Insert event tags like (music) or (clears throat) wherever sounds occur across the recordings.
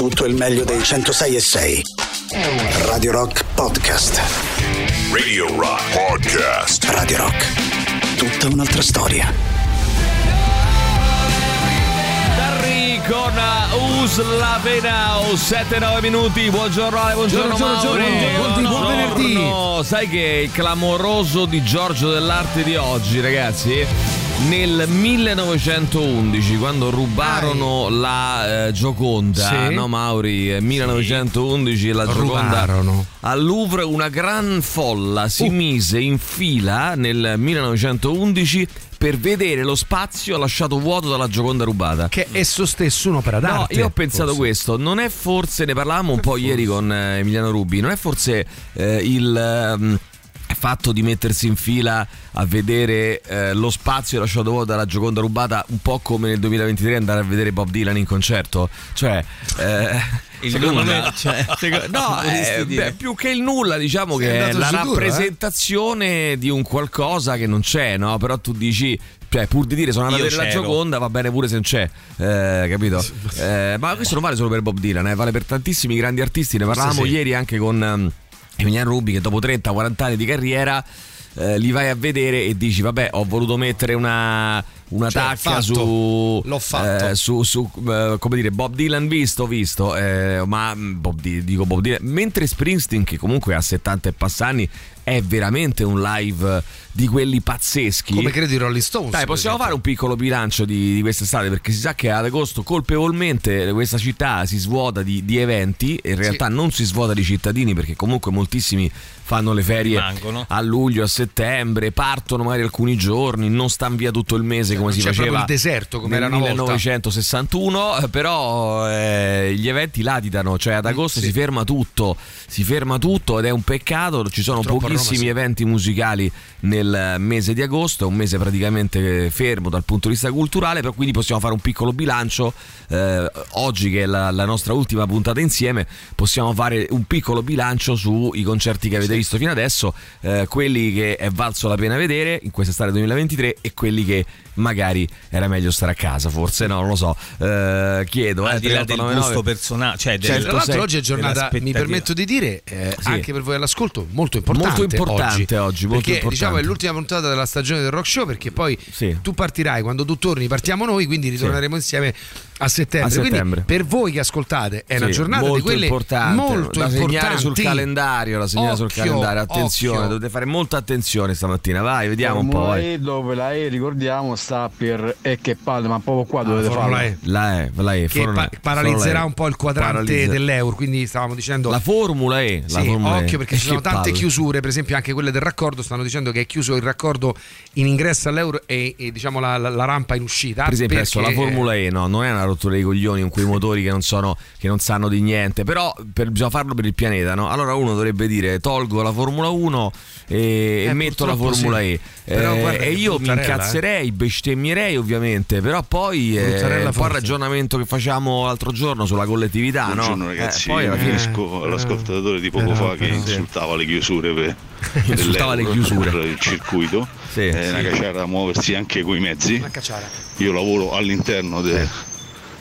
Tutto il meglio dei 106 e 6. Radio Rock Podcast. Radio Rock Podcast. Radio Rock. Tutta un'altra storia. Darry con Usla Venao 7-9 minuti buongiorno Ale buongiorno Buongiorno, Mauri buongiorno, buon venerdì. Buongiorno. sai che il clamoroso di Giorgio dell'arte di oggi ragazzi nel 1911 quando rubarono la eh, Gioconda Sì. no Mauri Eh, 1911 la Gioconda Rubarono. al Louvre una gran folla si Uh. mise in fila nel 1911 per vedere lo spazio lasciato vuoto dalla Gioconda rubata Che è esso stesso un'opera No, d'arte. io ho pensato forse. questo, non è forse, ne parlavamo un po' ieri con eh, Emiliano Rubi, non è forse eh, il ehm, fatto di mettersi in fila a vedere eh, lo spazio lasciato vuoto dalla Gioconda rubata un po' come nel 2023 andare a vedere Bob Dylan in concerto? Cioè... eh, Il secondo nulla, me- (laughs) cioè, secondo- no, (laughs) eh, beh, più che il nulla, diciamo Sei che è la sicuro, eh? rappresentazione di un qualcosa che non c'è, no? Però tu dici, cioè, pur di dire sono andato a vedere la. Gioconda, va bene pure se non c'è, eh, capito? Eh, ma questo non vale solo per Bob Dylan, eh, vale per tantissimi grandi artisti. Ne parlavamo sì. ieri anche con ehm, Emiliano Rubi che dopo 30-40 anni di carriera. Eh, li vai a vedere e dici vabbè ho voluto mettere una, una Cioè, tacca fatto. su, L'ho fatto. eh, su, su, eh, come dire Bob Dylan visto visto eh, ma mm, Bob dico Bob Dylan mentre Springsteen che comunque ha 70 e passanni è veramente un live di quelli pazzeschi Come credo i Rolling Stones. dai, possiamo fare un piccolo bilancio di, di quest'estate perché si sa che ad agosto colpevolmente questa città si svuota di, di eventi in realtà non si svuota di cittadini perché comunque moltissimi fanno le ferie Rimangono. a luglio, a settembre, partono magari alcuni giorni, non stanno via tutto il mese come non si faceva il deserto come nel era una volta. 1961, eh, però eh, gli eventi latitano, cioè ad agosto sì. si ferma tutto, si ferma tutto ed è un peccato, ci sono Purtroppo a Roma pochissimi sì. eventi musicali nel mese di agosto, è un mese praticamente fermo dal punto di vista culturale, però quindi possiamo fare un piccolo bilancio, eh, oggi che è la, la nostra ultima puntata insieme, possiamo fare un piccolo bilancio sui concerti che avete visto fino adesso, eh, quelli che è valso la pena vedere in quest'estate 2023 e quelli che magari era meglio stare a casa, forse no, non lo so, eh, chiedo. al eh, di là del 3899. gusto personale, cioè del, Cioè, tra l'altro sei- oggi è giornata, mi permetto di dire, eh, Sì. anche per voi all'ascolto, molto importante. Molto importante oggi, molto perché importante. diciamo è l'ultima puntata della stagione del rock show perché poi Sì. tu partirai, quando tu torni partiamo noi, quindi ritorneremo insieme a settembre. A settembre. Per voi che ascoltate è una Sì, giornata molto di quelle importante, molto da importanti. sul calendario, da segnare sul calendario. Attenzione, occhio. dovete fare molta attenzione stamattina. Vai, vediamo un po'. Formula. E dove la E ricordiamo sta per E che palle, ma proprio qua Ah, dovete Formula farlo. E. La E, la E, che Formula pa- paralizzerà Formula un po' il quadrante Paralizza- dell'euro, quindi stavamo dicendo La Formula E, la Sì, Formula E. occhio perché E ci sono tante palle. chiusure, per esempio anche quelle del raccordo stanno dicendo che è chiuso il raccordo in ingresso all'euro e, e, diciamo la, la- la rampa in uscita. Per esempio, adesso la Formula E no, non è una rottura dei coglioni con quei motori che non, sono, che non sanno di niente, però per- bisogna farlo per il pianeta. No? Allora uno dovrebbe dire tolgo la Formula 1 e, e Eh, metto la Formula sì. E. Però Eh, guarda e che io mi bruttarella, incazzerei, bestemmierei ovviamente, però poi eh, un po' il ragionamento che facciamo l'altro giorno sulla collettività. Buongiorno no? ragazzi, Eh, poi alla fine unisco all'ascoltatore di poco fa che insultava le chiusure per, (laughs) Insultava le chiusure. il circuito. Sì, è sì. una caciara da muoversi anche coi mezzi. Una cacciara. Io lavoro all'interno de-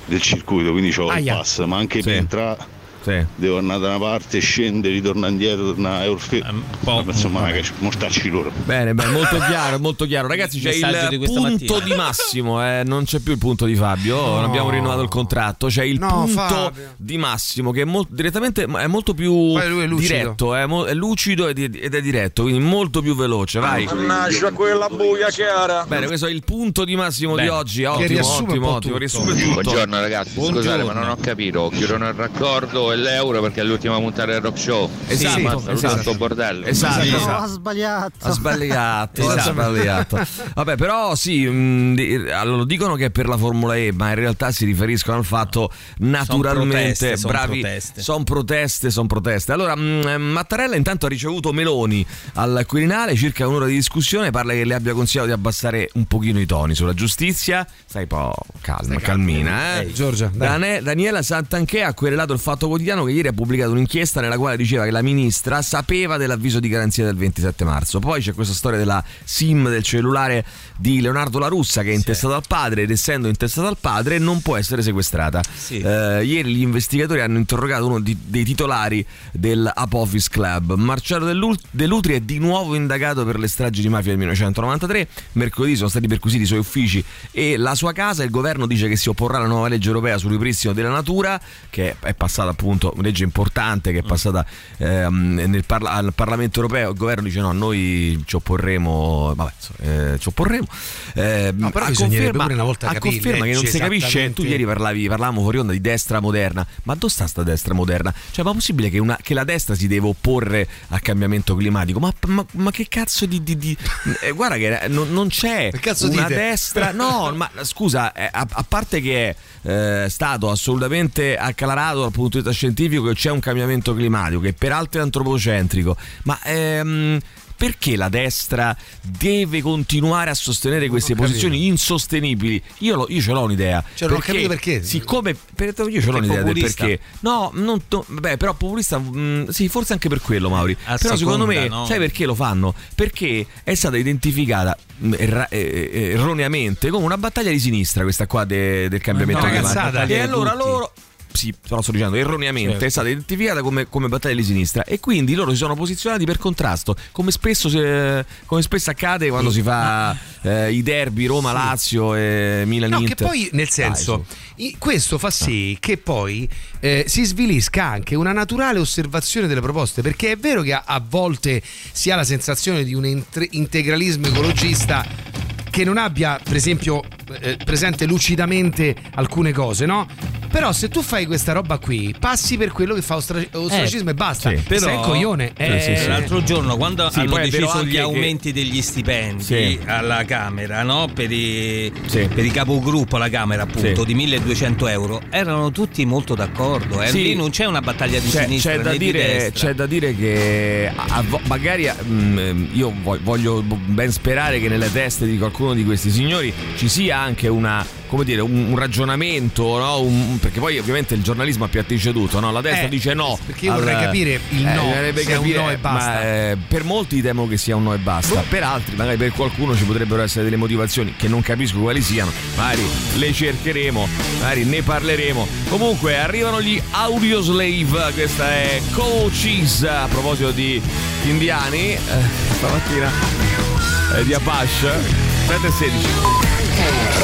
del circuito, quindi ho il pass, ma anche Sì. per entrare sì. devo andare da una parte, scendere, ritornare indietro, tornare a Eurfe. Un po', Insomma, cac- mortacci loro. Bene, bene, molto chiaro, molto chiaro. Ragazzi, c'è Messaggio il di punto mattina. di Massimo, eh, non c'è più il punto di Fabio, non abbiamo rinnovato il contratto. C'è il No, punto Fabio. di Massimo che è molto, direttamente è molto più è diretto, è, mo- è lucido ed ed è diretto, quindi molto più veloce. Vai. Mannaggia quella buia chiara. Bene, questo è il punto di Massimo di Bene. oggi. Ottimo, ottimo, ottimo. tutto. Riassume tutto. Buongiorno ragazzi, Buongiorno. scusate ma non ho capito, chiudono il raccordo e l'euro perché è l'ultima puntata del rock show. Esatto, Sì, esatto. sto bordello. Esatto, Sì. esatto. ha sbagliato. Ha sbagliato, ha Esatto. sbagliato. Vabbè, però sì, mh, di- allora, dicono che è per la Formula E, ma in realtà si riferiscono al fatto naturalmente proteste, son bravi. proteste. Sono proteste, sono proteste. Allora, mh, Mattarella intanto ha ricevuto Meloni al Quirinale, circa un'ora di discussione, parla che le abbia consigliato di abbassare un pochino i toni sulla giustizia. Stai un po' calma, calmina, eh. Giorgia, dai. Daniela Santanché ha querelato il fatto Quotidiano che ieri ha pubblicato un'inchiesta nella quale diceva che la ministra sapeva dell'avviso di garanzia del 27 marzo. Poi c'è questa storia della SIM del cellulare di Leonardo La Russa che è intestata al padre ed essendo intestata al padre non può essere sequestrata. Sì. Eh, ieri gli investigatori hanno interrogato uno di- dei titolari del Apophis Club. Marcello Dell'Utri è di nuovo indagato per le stragi di mafia del 1993. Mercoledì sono stati perquisiti i suoi uffici e la sua casa. Il governo dice che si opporrà alla nuova legge europea sul ripristino della natura, che è passata appunto, una legge importante che è passata ehm, parla- al Parlamento europeo. Il governo dice no, noi ci opporremo, vabbè, eh, ci opporremo. Eh, No, però a conferma, pure una volta a capire, conferma che non legge si capisce. Tu ieri parlavi, parlavamo fuori onda di destra moderna, ma dove sta sta destra moderna? Cioè, ma è possibile che, una- che la destra si deve opporre al cambiamento climatico? Ma, ma- ma che cazzo di. di- di- eh, guarda che non, non c'è (laughs) una dite? destra. No, ma scusa, eh, a, a parte che è eh, stato assolutamente acclarato dal punto di vista scientifico che c'è un cambiamento climatico, che peraltro è antropocentrico, ma. ehm, perché la destra deve continuare a sostenere queste posizioni insostenibili? Io, lo- io ce l'ho un'idea. Cioè, non ho capito perché. Siccome per- io ce l'ho un'idea del populista. perché. No, non to- vabbè, però populista, mh, sì, forse anche per quello, Mauri. A però secondo me, seconda, no? sai perché lo fanno? Perché è stata identificata mh, erra- eh, eh, erroneamente come una battaglia di sinistra, questa qua de- del cambiamento no, climatico. cazzata. E allora Tutti. loro. Sì, però sto dicendo erroneamente Certo. è stata identificata come, come battaglia di sinistra e quindi loro si sono posizionati per contrasto, come spesso, si- come spesso accade quando si fa eh, i derby Roma-Lazio e No, Milan-Inter. che poi nel senso, i- questo fa sì che poi eh, si svilisca anche una naturale osservazione delle proposte, perché è vero che a, a volte si ha la sensazione di un intre- integralismo ecologista che non abbia, per esempio, eh, presente lucidamente alcune cose, no? Però se tu fai questa roba qui, passi per quello che fa ostra- ostracismo e basta. sì. Però- sei un coglione. Eh, sì, sì. L'altro giorno, quando Sì, hanno deciso gli che- aumenti degli stipendi Sì. alla Camera, no? per, i, Sì. per i capogruppo alla Camera, appunto, Sì. di 1200 euro, erano tutti molto d'accordo. Eh. Sì. Lì non c'è una battaglia di C'è, sinistra c'è da di dire, destra. c'è da dire che a- a magari mm, io vo- voglio ben sperare che nelle teste di qualcuno di questi signori ci sia anche una come dire, un, un ragionamento, no? Un- perché poi ovviamente il giornalismo appiattisce tutto, no? La destra Eh, dice no. perché io vorrei capire il no, bisognerebbe se è un no e basta. Ma, eh, per molti temo che sia un no e basta. Per altri, magari per qualcuno ci potrebbero essere delle motivazioni che non capisco quali siano. Magari le cercheremo, magari ne parleremo. Comunque arrivano gli Audio Slave, questa è Coaches a proposito di indiani. Eh, stamattina è di Apache. 7 e 16.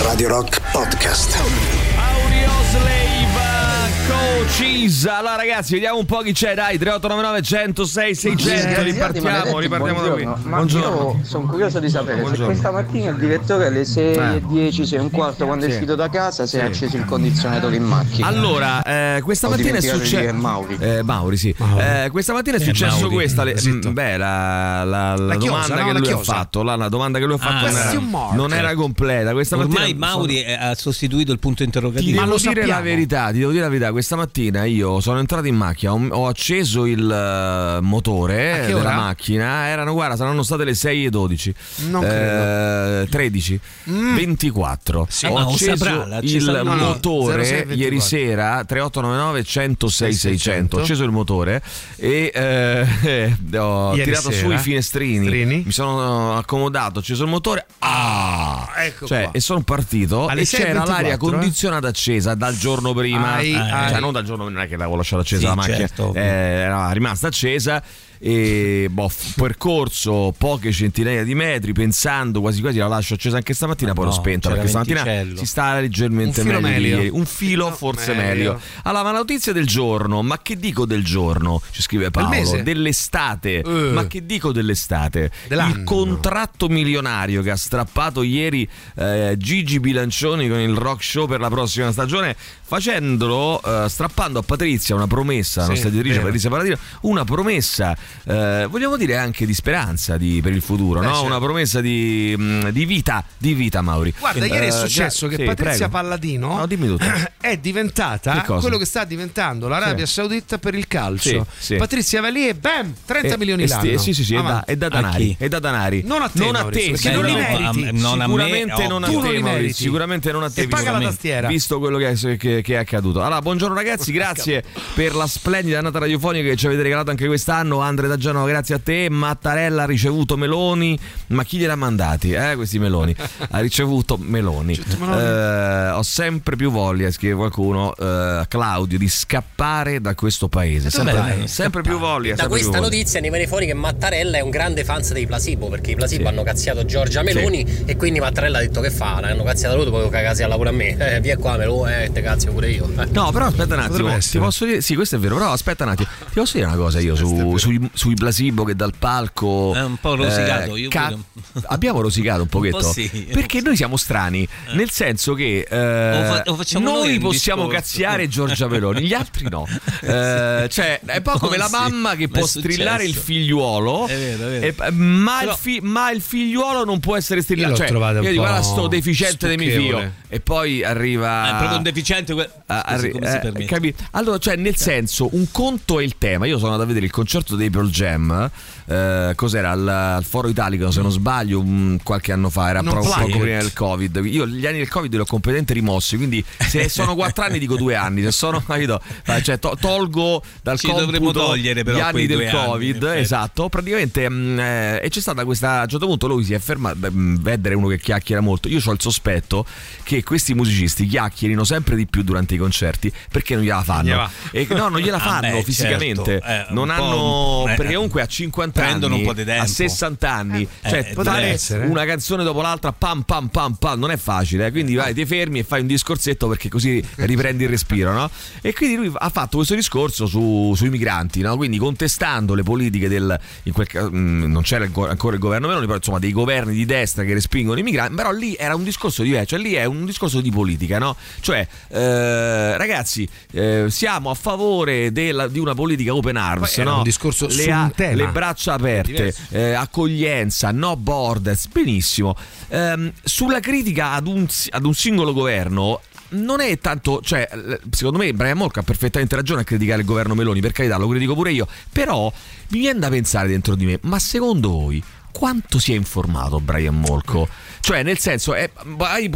Radio Rock Podcast. Audio Slave Coaches. Allora ragazzi, vediamo un po' chi c'è. Dai, 3899 106 600. Ripartiamo, ripartiamo da qui. Buongiorno, ma io sono curioso di sapere se Buongiorno. questa mattina il direttore alle 6.10, Eh. 6 e un quarto, quando Sì. è uscito da casa, si è acceso il condizionatore in macchina. Allora, eh, questa Ho mattina è successo. dire Mauri. Eh, Mauri, sì. Eh, questa mattina è successo Mauri. questa. le- Zitto. mm, beh, la, la- la La chiosa, domanda no? che lui ha chiosa. fatto. La, la domanda che lui ha fatto Ah, non, era, non era completa. Questa Ormai mattina. Mauri eh, ha sostituito il punto Ti interrogativo. devo Ma lo dire sappiamo. la verità, ti devo dire la verità. Questa mattina io sono entrato in macchina, ho, ho acceso il eh, motore della macchina. Erano, guarda, saranno state le 6 e 12. Non credo. Eh, 13, Mm. 24. Sì. Ho acceso saprà, il. No, no, motore 06 24. ieri sera 3899 106 600. 600. Ho acceso il motore e eh, (laughs) ho Ieri tirato sera. su i finestrini. Strini. Mi sono accomodato, ho acceso il motore. Ah! Ecco Cioè, e sono partito Alle e c'era 6.24, l'aria eh? condizionata accesa dal giorno prima. Ai, Eh, ai. Cioè, non dal giorno prima, non è che l'avevo lasciata accesa Sì, la macchina, certo, eh, era rimasta accesa. E boh, percorso poche centinaia di metri pensando quasi quasi la lascio accesa anche stamattina poi l'ho no, spenta c'era perché stamattina venticello. si sta leggermente Un meglio, di meglio. ieri. un filo No, forse meglio. meglio. allora ma la notizia del giorno ma che dico del giorno ci scrive Paolo dell'estate Eh. ma che dico dell'estate Dell'anno. il contratto milionario che ha strappato ieri eh, Gigi Bilancioni con il rock show per la prossima stagione facendolo eh, strappando a Patrizia una promessa la Sì, nostra editrice. Patrizia Paladino una promessa eh, vogliamo dire anche di speranza di- per il futuro, Beh, no? certo. una promessa di, mh, di vita, di vita Mauri. Guarda, ieri è Eh, successo già- che sì, Patrizia prego. Palladino No, dimmi tutto. (clears throat) è diventata Che quello che sta diventando l'Arabia Sì. Saudita per il calcio. Sì. Patrizia va lì e bam, 30 Eh, milioni eh, sti- l'anno. Sì, sì, sì, è da, è da danari. È da danari. Non a te, non a te, perché non li sicuramente. meriti. non a me, sicuramente non a non te, meriti. Sicuramente non a te. E paga la visto- tastiera. Visto quello che è, che- che è accaduto. Allora, buongiorno ragazzi, grazie per la splendida annata radiofonica che ci avete regalato anche quest'anno. Andre da Genova, grazie a te. Mattarella ha ricevuto Meloni. Ma chi gliel'ha mandati? Eh, questi Meloni. Ha ricevuto Meloni. Eh, ho sempre più voglia, scrive qualcuno, eh, Claudio, di scappare da questo paese. Sempre, sempre più voglia. Da questa voglia. notizia ne viene fuori che Mattarella è un grande fan dei Placebo perché i Placebo hanno cazziato Giorgia Meloni e quindi Mattarella ha detto che fa? L'hanno cazziato loro, poi cagasi alla pure a me. (laughs) Eh, via qua Meloni, eh, te cazzo pure io. No, però aspetta un attimo, ti posso dire, sì, questo è vero, però aspetta un attimo, ti posso dire una cosa io su, sui, sui Blasibo che dal palco... È un po' rosicato, io pure. (laughs) Abbiamo rosicato un pochetto, Un po' sì. perché noi siamo strani, nel senso che eh, O fa- o noi possiamo discorso. cazziare Giorgia Meloni, gli altri no. (laughs) Eh, cioè, è un po' come la Sì, mamma che ma può strillare il figliuolo, È vero, è vero. e- ma, Però- il fi- ma il figliuolo non può essere strillato. Io Cioè, trovato un io dico, guarda sto deficiente di mio figlio. E poi arriva... È proprio un deficiente. que- Ah, Scusi, arri- come si eh, permette? capi- Allora, cioè, nel senso, un conto è il tema. Io sono andato a vedere il concerto dei Pearl Jam. eh, cos'era al, al Foro Italico, se non sbaglio, un- qualche anno fa. Era proprio poco prima del Covid. Io gli anni del Covid li ho completamente rimossi. Quindi, se sono quattro anni, dico due anni. Se sono, (laughs) capito? Eh, Cioè, to- tolgo dal Ci dovremmo togliere, però, gli anni del anni, Covid. effetti. esatto. Praticamente, mh, eh, e c'è stata questa. A un certo punto lui si è fermato. beh, mh, Vedder è uno che chiacchiera molto. Io ho il sospetto che questi musicisti chiacchierino sempre di più durante i concerti perché non gliela fanno. E, no, non gliela (laughs) Ah, fanno beh, fisicamente. certo, eh, non hanno. Eh, perché comunque a 50 prendono anni, a 60 anni, Eh, cioè eh, fare essere. una canzone dopo l'altra, pam pam pam pam, non è facile. eh. Quindi vai, ti fermi e fai un discorsetto perché così (laughs) riprendi il respiro, no? E quindi lui ha fatto questo discorso su- sui migranti, no? Quindi contestando le politiche del. In quel, ca- mm, non c'era ancora il governo Meloni, però insomma dei governi di destra che respingono i migranti. Però lì era un discorso diverso, cioè lì è un discorso di politica, no? Cioè, eh, ragazzi, eh, siamo a favore della- di una politica open arms, Poi no? un discorso le, tema. le braccia aperte, eh, accoglienza, no borders, benissimo. Ehm, sulla critica ad un, ad un singolo governo. Non è tanto, cioè, secondo me Brian Molko ha perfettamente ragione a criticare il governo Meloni, per carità, lo critico pure io, però mi viene da pensare dentro di me, ma secondo voi quanto si è informato Brian Molko? Cioè, nel senso, eh,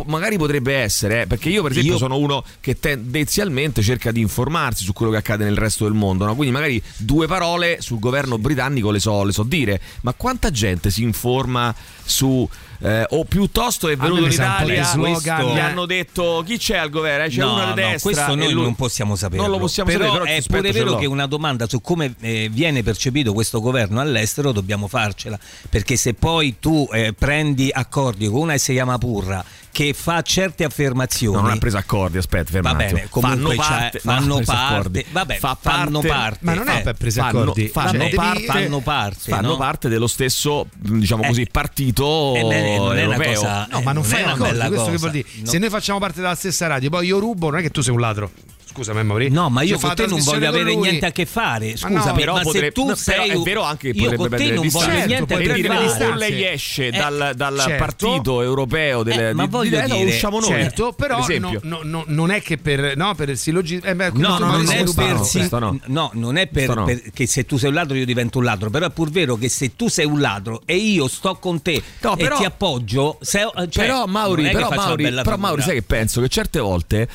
magari, potrebbe essere, eh, perché io per esempio Io- sono uno che tendenzialmente cerca di informarsi su quello che accade nel resto del mondo, no? quindi magari due parole sul governo britannico le so, le so dire, ma quanta gente si informa su... eh, o piuttosto è venuto in Italia slogan. gli hanno detto chi c'è al governo Eh, c'è no, uno di no, destra questo noi lui- non possiamo sapere. non lo possiamo però sapere però è pure vero che una domanda su come eh, viene percepito questo governo all'estero dobbiamo farcela perché se poi tu eh, prendi accordi con una che si chiama Purra che fa certe affermazioni No, non ha preso accordi, aspetta, ferma Va bene, comunque fanno parte, fanno no, preso parte- vabbè, Fa fanno parte- parte. Ma non è Eh, fanno, accordi. fanno Cioè, parte, fanno parte, fanno no? parte dello stesso, diciamo Eh, così, partito eh, beh, non è una europeo. cosa- No, ma non Eh, fai è una accordi, bella questo che cosa. vuol dire? No. Se noi facciamo parte della stessa radio, poi io rubo, non è che tu sei un ladro. Scusami, Mauri. No, ma io Ci fa con te non voglio avere lui. niente a che fare. Scusa, no, però ma se potrebbe- tu no, però sei è vero anche che potrebbe prendere non voglio distanze. niente a Certo, che fare. distanze. lei esce Eh, dal, dal certo. partito europeo delle, Eh, ma di, voglio di dire- usciamo noi. Certo, però per esempio. no, no, no, non è che per, no, per il sillogismo. Eh, beh, No, non Maurizio è per sì- no. no, non è per, che se tu sei un ladro io divento un ladro, però è pur vero che se tu sei un ladro e io sto con te però- e ti appoggio, se, cioè, però Mauri, però, Mauri, però sai che penso? Che certe volte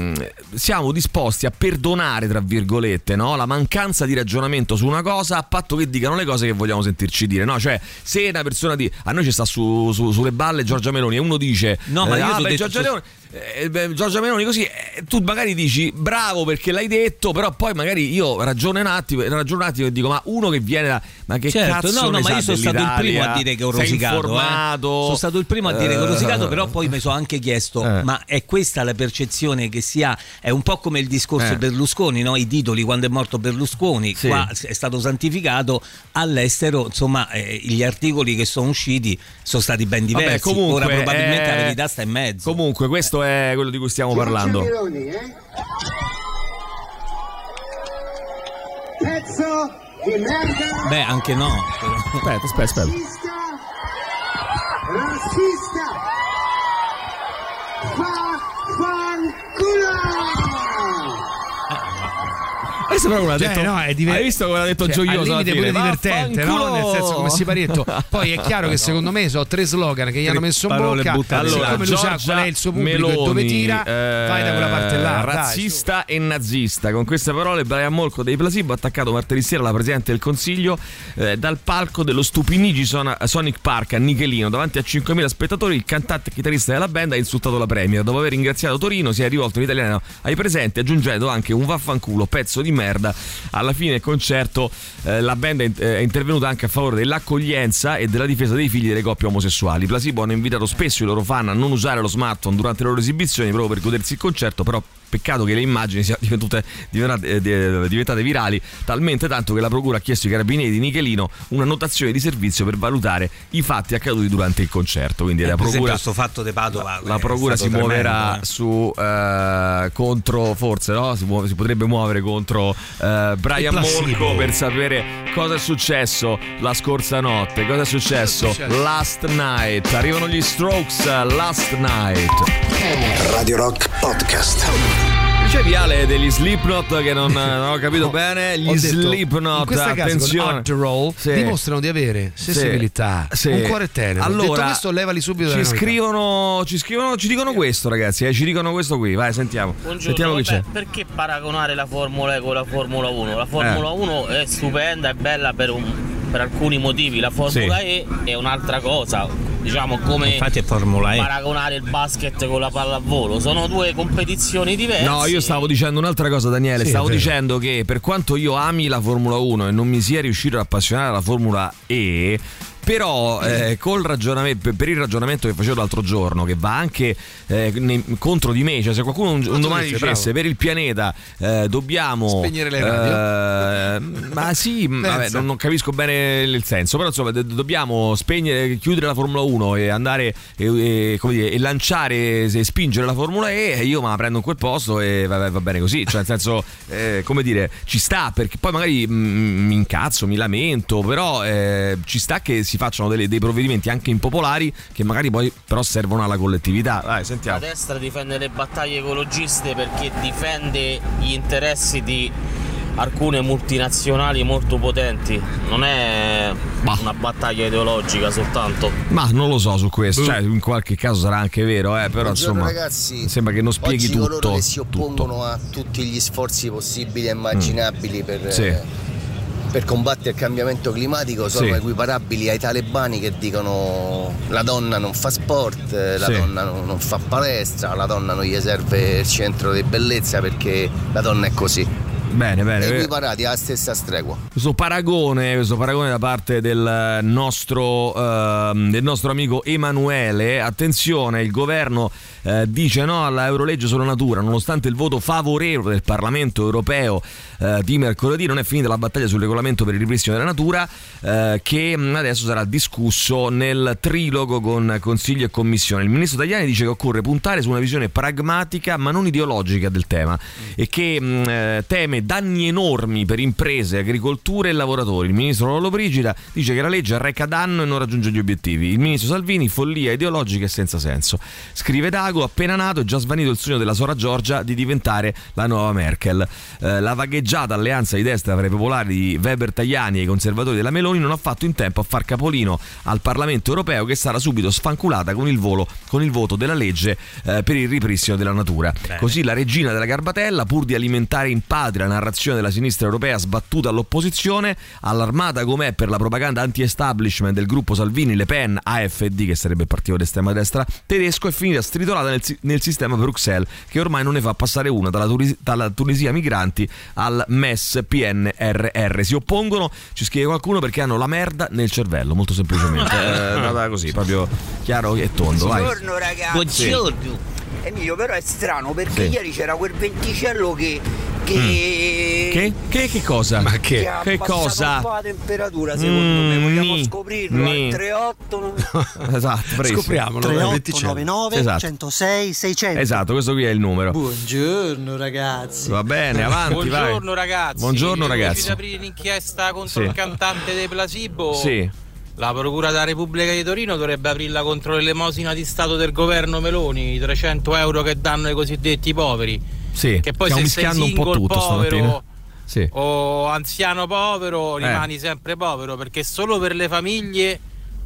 eh, mh, siamo disposti a perdonare, tra virgolette, no? la mancanza di ragionamento su una cosa a patto che dicano le cose che vogliamo sentirci dire. No? Cioè, se una persona di. A noi ci sta su- su- sulle balle Giorgia Meloni e uno dice: No, ma io ah, beh, detto Giorgia, Meloni, eh, Giorgia Meloni così, eh, tu magari dici bravo perché l'hai detto, però poi magari io ragiono un attimo, ragiono un attimo e dico: ma uno che viene da. Ma che Certo, cazzo no, no, ma io sono stato il primo a dire che ho rosicato. eh. Sono stato il primo a dire che ho rosicato, Eh, però poi mi sono anche chiesto: Eh. ma è questa la percezione che si ha? È un po' come il discorso Eh. Berlusconi, no? i titoli quando è morto Berlusconi, Sì. qua è stato santificato, all'estero, insomma, eh, gli articoli che sono usciti sono stati ben diversi. Vabbè, comunque, Ora probabilmente eh, la verità sta in mezzo. Comunque, questo è quello di cui stiamo parlando. Pezzo Beh, anche no. Aspetta, aspetta, aspetta. Razzista! Questo però l'ha Cioè, detto. no, è diver- Hai visto come l'ha detto cioè, gioioso? al limite divertente, no? Nel senso come si paretto. Poi è chiaro che (laughs) secondo me sono tre slogan che gli hanno messo in bocca. buttate Allora, Siccome lui sa Giorgia qual è il suo pubblico Meloni, e dove tira, eh, vai da quella parte là. dai, razzista e nazista. Con queste parole, Brian Molko dei Placebo ha attaccato martedì sera la Presidente del Consiglio eh, dal palco dello Stupinigi Sonic Park a Nichelino. Davanti a 5.000 spettatori, il cantante e chitarrista della band ha insultato la Premier. Dopo aver ringraziato Torino, si è rivolto in italiano ai presenti, aggiungendo anche un vaffanculo, pezzo di merda. Alla fine del concerto, eh, la band è, in- è intervenuta anche a favore dell'accoglienza e della difesa dei figli delle coppie omosessuali. I Placebo hanno invitato spesso i loro fan a non usare lo smartphone durante le loro esibizioni proprio per godersi il concerto, però peccato che le immagini siano diventate, diventate, eh, di- diventate virali talmente tanto che la procura ha chiesto ai carabinieri di Nichelino una notazione di servizio per valutare i fatti accaduti durante il concerto. Quindi la Eh, per esempio, procura questo fatto di Padova. la è procura si stato muoverà tremendo, eh. su eh, contro forse no? si, muove- si potrebbe muovere contro eh, Brian. Molko per sapere cosa è successo la scorsa notte cosa è successo Cosa è successo? last night arrivano gli Strokes eh, last night Radio Rock Podcast. Dicevi Ale degli Slipknot che non, non ho capito (laughs) bene gli Slipknot attenzione Roll Sì. dimostrano di avere sensibilità, Sì. un cuore tenero. Allora, Detto questo, levali subito ci scrivono, ci scrivono, ci dicono questo, ragazzi. Eh, ci dicono questo qui. Vai, sentiamo. Buongiorno, sentiamo vabbè, c'è. perché paragonare la Formula E con la Formula 1? La Formula Eh. 1 è stupenda, è bella per, un- per alcuni motivi, la Formula Sì. E è un'altra cosa, diciamo come Infatti è Formula E. paragonare il basket con la pallavolo, sono due competizioni diverse. No, io stavo dicendo un'altra cosa, Daniele. Sì, stavo dicendo che per quanto io ami la Formula 1 e non mi sia riuscito ad appassionare alla Formula E. Però eh, col ragionamento, per- il ragionamento che facevo l'altro giorno, che va anche eh, nei- contro di me, cioè se qualcuno un, un domani dice, dicesse bravo. per il pianeta eh, dobbiamo Spegnere le radio. eh, ma sì, (laughs) vabbè, non, non capisco bene il senso, però insomma do- dobbiamo spegnere, chiudere la Formula 1 e andare e, e, come dire, e lanciare e spingere la Formula E, e io me la prendo in quel posto e va, va bene così, cioè nel senso, (laughs) eh, come dire, ci sta perché poi magari mm, mi incazzo, mi lamento, però eh, ci sta che si facciano delle- dei provvedimenti anche impopolari che magari poi però servono alla collettività. La sentiamo. destra difende le battaglie ecologiste perché difende gli interessi di alcune multinazionali molto potenti, non è Bah. una battaglia ideologica soltanto. Ma non lo so su questo, cioè in qualche caso sarà anche vero, eh, però Buongiorno, insomma ragazzi. sembra che non spieghi Oggi tutto. coloro che si tutto. Mm. oppongono a tutti gli sforzi possibili e immaginabili per, Sì. eh, per combattere il cambiamento climatico sono Sì. equiparabili ai talebani che dicono la donna non fa sport, eh, la Sì. donna non, non fa palestra, la donna non gli serve il centro di bellezza perché la donna è così. Bene, bene. Equiparati alla stessa stregua. Questo paragone, questo paragone da parte del nostro, ehm, del nostro amico Emanuele. Attenzione, il governo eh, dice no alla Eurolegge sulla natura, nonostante il voto favorevole del Parlamento europeo eh, di mercoledì, non è finita la battaglia sul regolamento per il ripristino della natura, eh, che adesso sarà discusso nel trilogo con Consiglio e Commissione. Il ministro Tajani dice che occorre puntare su una visione pragmatica ma non ideologica del tema e che mh, eh, teme danni enormi per imprese, agricoltura e lavoratori. Il ministro Lollobrigida dice che la legge arreca danno e non raggiunge gli obiettivi. Il ministro Salvini follia ideologica e senza senso. Scrive Dago, appena nato è già svanito il sogno della sora Giorgia di diventare la nuova Merkel. Eh, la vagheggiata alleanza di destra fra i popolari di Weber Tajani e i conservatori della Meloni non ha fatto in tempo a far capolino al Parlamento europeo che sarà subito sfanculata con il, volo, con il voto della legge eh, per il ripristino della natura. Così la regina della Garbatella, pur di alimentare in patria la narrazione della sinistra europea sbattuta all'opposizione, allarmata com'è per la propaganda anti-establishment del gruppo Salvini, Le Pen, AFD, che sarebbe il partito d'estrema destra tedesco, è finita stritolata nel, nel sistema Bruxelles, che ormai non ne fa passare una dalla, Turis- dalla Tunisia migranti al MES PNRR. Si oppongono, ci scrive qualcuno, perché hanno la merda nel cervello, molto semplicemente. (laughs) Eh, andata così, proprio chiaro e tondo. Vai. Buongiorno ragazzi. Buongiorno. Emilio, però è strano perché Sì. ieri c'era quel venticello che, che... Che? Che, che cosa? Ma che Che abbassato cosa? un po' la temperatura secondo me vogliamo Ni. scoprirlo Ni. al 38 (laughs) Esatto, bravissimo. Scopriamolo. 3899 Esatto. 106 600 Esatto, questo qui è il numero. Buongiorno ragazzi Va bene, avanti, vai. Buongiorno ragazzi. Buongiorno ragazzi. ad aprire l'inchiesta contro Sì. il cantante dei Placebo? Sì. La Procura della Repubblica di Torino dovrebbe aprirla contro l'elemosina di Stato del governo Meloni, i 300 euro che danno ai cosiddetti poveri. Sì, Che poi stiamo se sei mischiando un po' single tutto stamattina. povero Sì. o anziano povero Eh. rimani sempre povero perché solo per le famiglie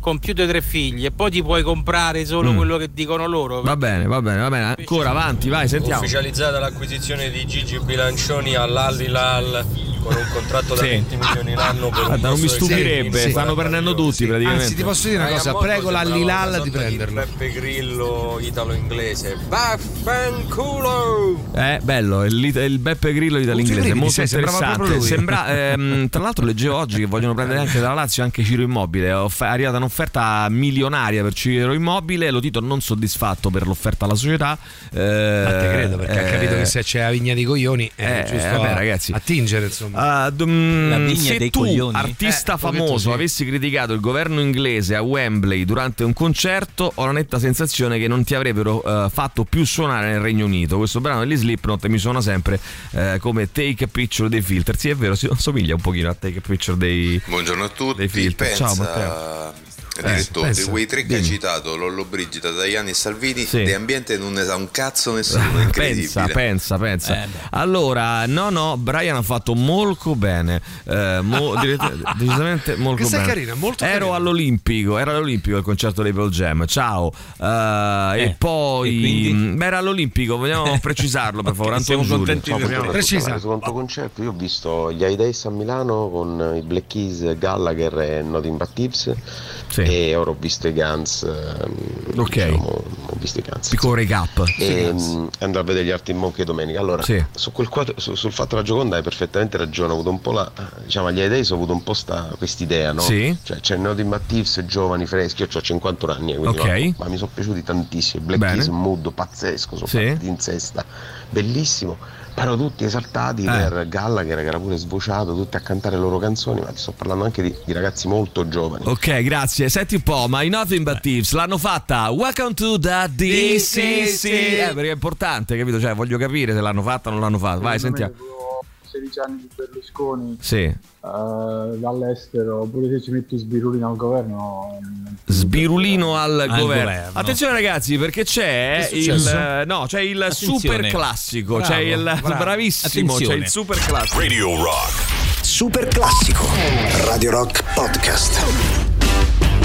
con più di tre figli e poi ti puoi comprare solo Mm. quello che dicono loro. Va bene, va bene, va bene. Ancora avanti, vai, sentiamo. Ufficializzata l'acquisizione di Gigi Bilancioni all'Allilal con un contratto da Sì. 20 milioni l'anno per un Guarda, non mi stupirebbe, sei- stanno prendendo tutti praticamente. Anzi, ti posso dire una Dai, cosa, Morbo prego l'Allilal di prenderlo. Beppe Grillo italo-inglese. Vaffanculo! Eh, bello, il, il Beppe Grillo di dall'inglese, brividi, molto sì, interessante. Sembra, ehm, tra l'altro leggevo oggi che vogliono prendere (laughs) anche dalla Lazio anche Ciro Immobile, è off- è arrivata un'offerta milionaria per Ciro Immobile, lo Tito non soddisfatto per l'offerta alla società. Eh, Ma te credo perché ha capito eh, che se c'è la vigna dei coglioni è eh, giusto vabbè, a- ragazzi. attingere insomma. Ah, d- La vigna se dei tu, coglioni. artista Eh, famoso, sì. avessi criticato il governo inglese a Wembley durante un concerto, ho la netta sensazione che non ti avrebbero eh, fatto più suonare nel Regno Unito. Questo brano degli Slipknot mi suona sempre eh, come Take a Picture dei Filter. Sì, è vero, si (laughs) somiglia un pochino a Take a Picture dei, Buongiorno a tutti. dei Ciao Matteo. Direttore, pensa. di quei tre che hai Dimmi. citato, Lollo Brigida, Daiani e Salvini, Sì. di ambiente non ne sa un cazzo nessuno, incredibile. Pensa, pensa, pensa. Eh, allora, no, no, Brian ha fatto molto bene. eh, mo- (laughs) direte- decisamente molto bene. carina, molto Ero carina. all'Olimpico, era all'Olimpico il concerto dei Pearl Jam. Ciao. Eh, e Eh, poi e beh, era all'Olimpico, vogliamo precisarlo per favore. (laughs) Siamo Antonio Giulio. contenti proviamo. te. Precisa. Secondo concerto, io ho visto gli Aidays a Milano con i Black Keys, Gallagher e Nothing But Tips Sì. E ora ho visto i Guns. ehm, Ok. diciamo, ho visto i Guns. Piccolo recap. E mm, andrò a vedere gli Arti Monkey domenica. Allora, Sì. su quel quadro- su- sul fatto della Gioconda hai perfettamente ragione. Ho avuto un po' la. Diciamo, agli Aidays ho avuto un po' sta, quest'idea, no? Sì. Cioè, c'è Nothing But Tips, giovani, freschi. Io ho 51 anni, quindi Ok. no, ma mi sono piaciuti tantissimo. Black. Keys, mood pazzesco, sono Sì. in sesta, bellissimo. Però tutti esaltati Eh. per Gallagher che era pure svociato, tutti a cantare le loro canzoni, ma ti sto parlando anche di, di ragazzi molto giovani. Ok, grazie. Senti un po', ma i Nothing But Thieves l'hanno fatta. Welcome to the DCC. Eh, perché è importante, capito? Cioè, voglio capire se l'hanno fatta o non l'hanno fatta. Vai, sentiamo. Me, dopo 16 anni di Berlusconi Sì. eh, dall'estero, pure se ci metti Sbirulino al governo. non- Sbirulino al, Al governo. governo. Attenzione ragazzi, perché c'è il no, c'è il Attenzione. super classico, Bravo, c'è il bravo. bravissimo, Attenzione. c'è il super classico. Radio Rock. Super classico. Radio Rock Podcast.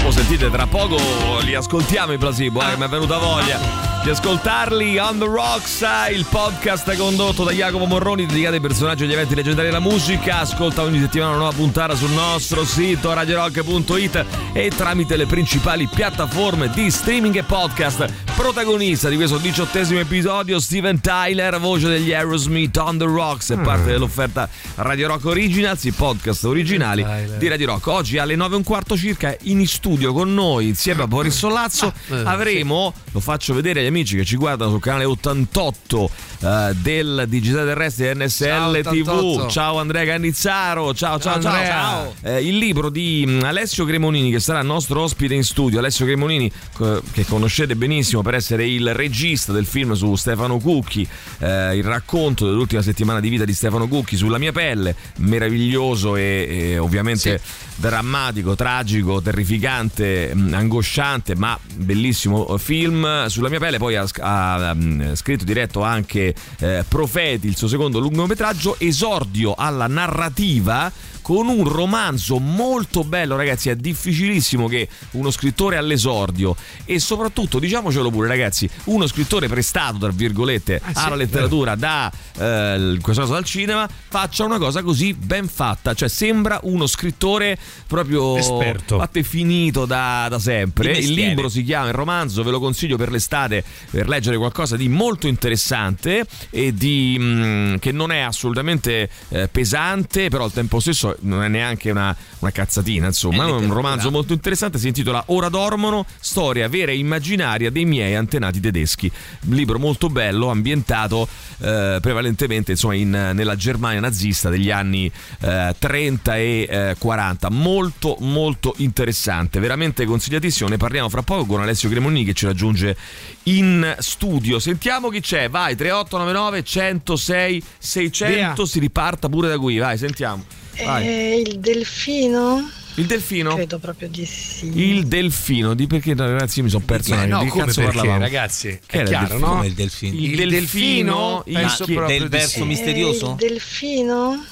Oh, sentite, tra poco li ascoltiamo i placebo, eh, mi è venuta voglia di ascoltarli. On the Rocks, il podcast condotto da Jacopo Morroni, dedicato ai personaggi e agli eventi leggendari della musica. Ascolta ogni settimana una nuova puntata sul nostro sito radiorock.it e tramite le principali piattaforme di streaming e podcast. Protagonista di questo diciottesimo episodio, Steven Tyler, voce degli Aerosmith On the Rocks, è parte dell'offerta Radio Rock Originals, i podcast originali di Radio Rock. Oggi alle 9 e un quarto circa in studio con noi, insieme a Boris Sollazzo, eh, avremo, lo faccio vedere agli amici che ci guardano sul canale 88 eh, del Digitale Terrestre NSL Ciao, TV. 88. Ciao Andrea Cannizzaro, ciao ciao ciao. Ciao. Eh, il libro di mm, Alessio Cremonini che sarà nostro ospite in studio. Alessio Cremonini eh, che conoscete benissimo per essere il regista del film su Stefano Cucchi, eh, il racconto dell'ultima settimana di vita di Stefano Cucchi sulla mia pelle, meraviglioso e, e ovviamente drammatico, tragico, terrificante, mh, angosciante, ma bellissimo eh, film sulla mia pelle. Poi ha, ha, mh, scritto, diretto anche eh, Profeti, il suo secondo lungometraggio, esordio alla narrativa con un romanzo molto bello, ragazzi. È difficilissimo che uno scrittore all'esordio e soprattutto, diciamocelo pure, ragazzi, uno scrittore prestato, tra virgolette, Ah, sì, alla letteratura da eh, in questo caso dal cinema, faccia una cosa così ben fatta. Cioè, sembra uno scrittore proprio Esperto. fatte finito, preferito da, da sempre. Il libro si chiama Il romanzo, ve lo consiglio per l'estate per leggere qualcosa di molto interessante e di, mh, che non è assolutamente eh, pesante, però al tempo stesso non è neanche una, una cazzatina. Insomma, è un romanzo molto interessante. Si intitola Ora dormono, storia vera e immaginaria dei miei antenati tedeschi. Un libro molto bello, ambientato eh, prevalentemente insomma, in- nella Germania nazista degli anni eh, 30 e eh, 40. Molto, molto interessante, veramente consigliatissimo. Ne parliamo fra poco con Alessio Cremoni che ci raggiunge in studio. Sentiamo chi c'è. Vai, 3899 106 600. Via. Si riparta pure da qui. Vai, sentiamo. Vai. Eh, il delfino? Il delfino? Credo proprio di sì. Il delfino, di perché ragazzi io mi sono perso. Eh, no, di come cazzo perché, parlavamo? ragazzi? Che È il chiaro, delfino? no? Come il delfino? Il, Il delfino, delfino, il penso chi- proprio del verso sì. misterioso? Eh, il delfino?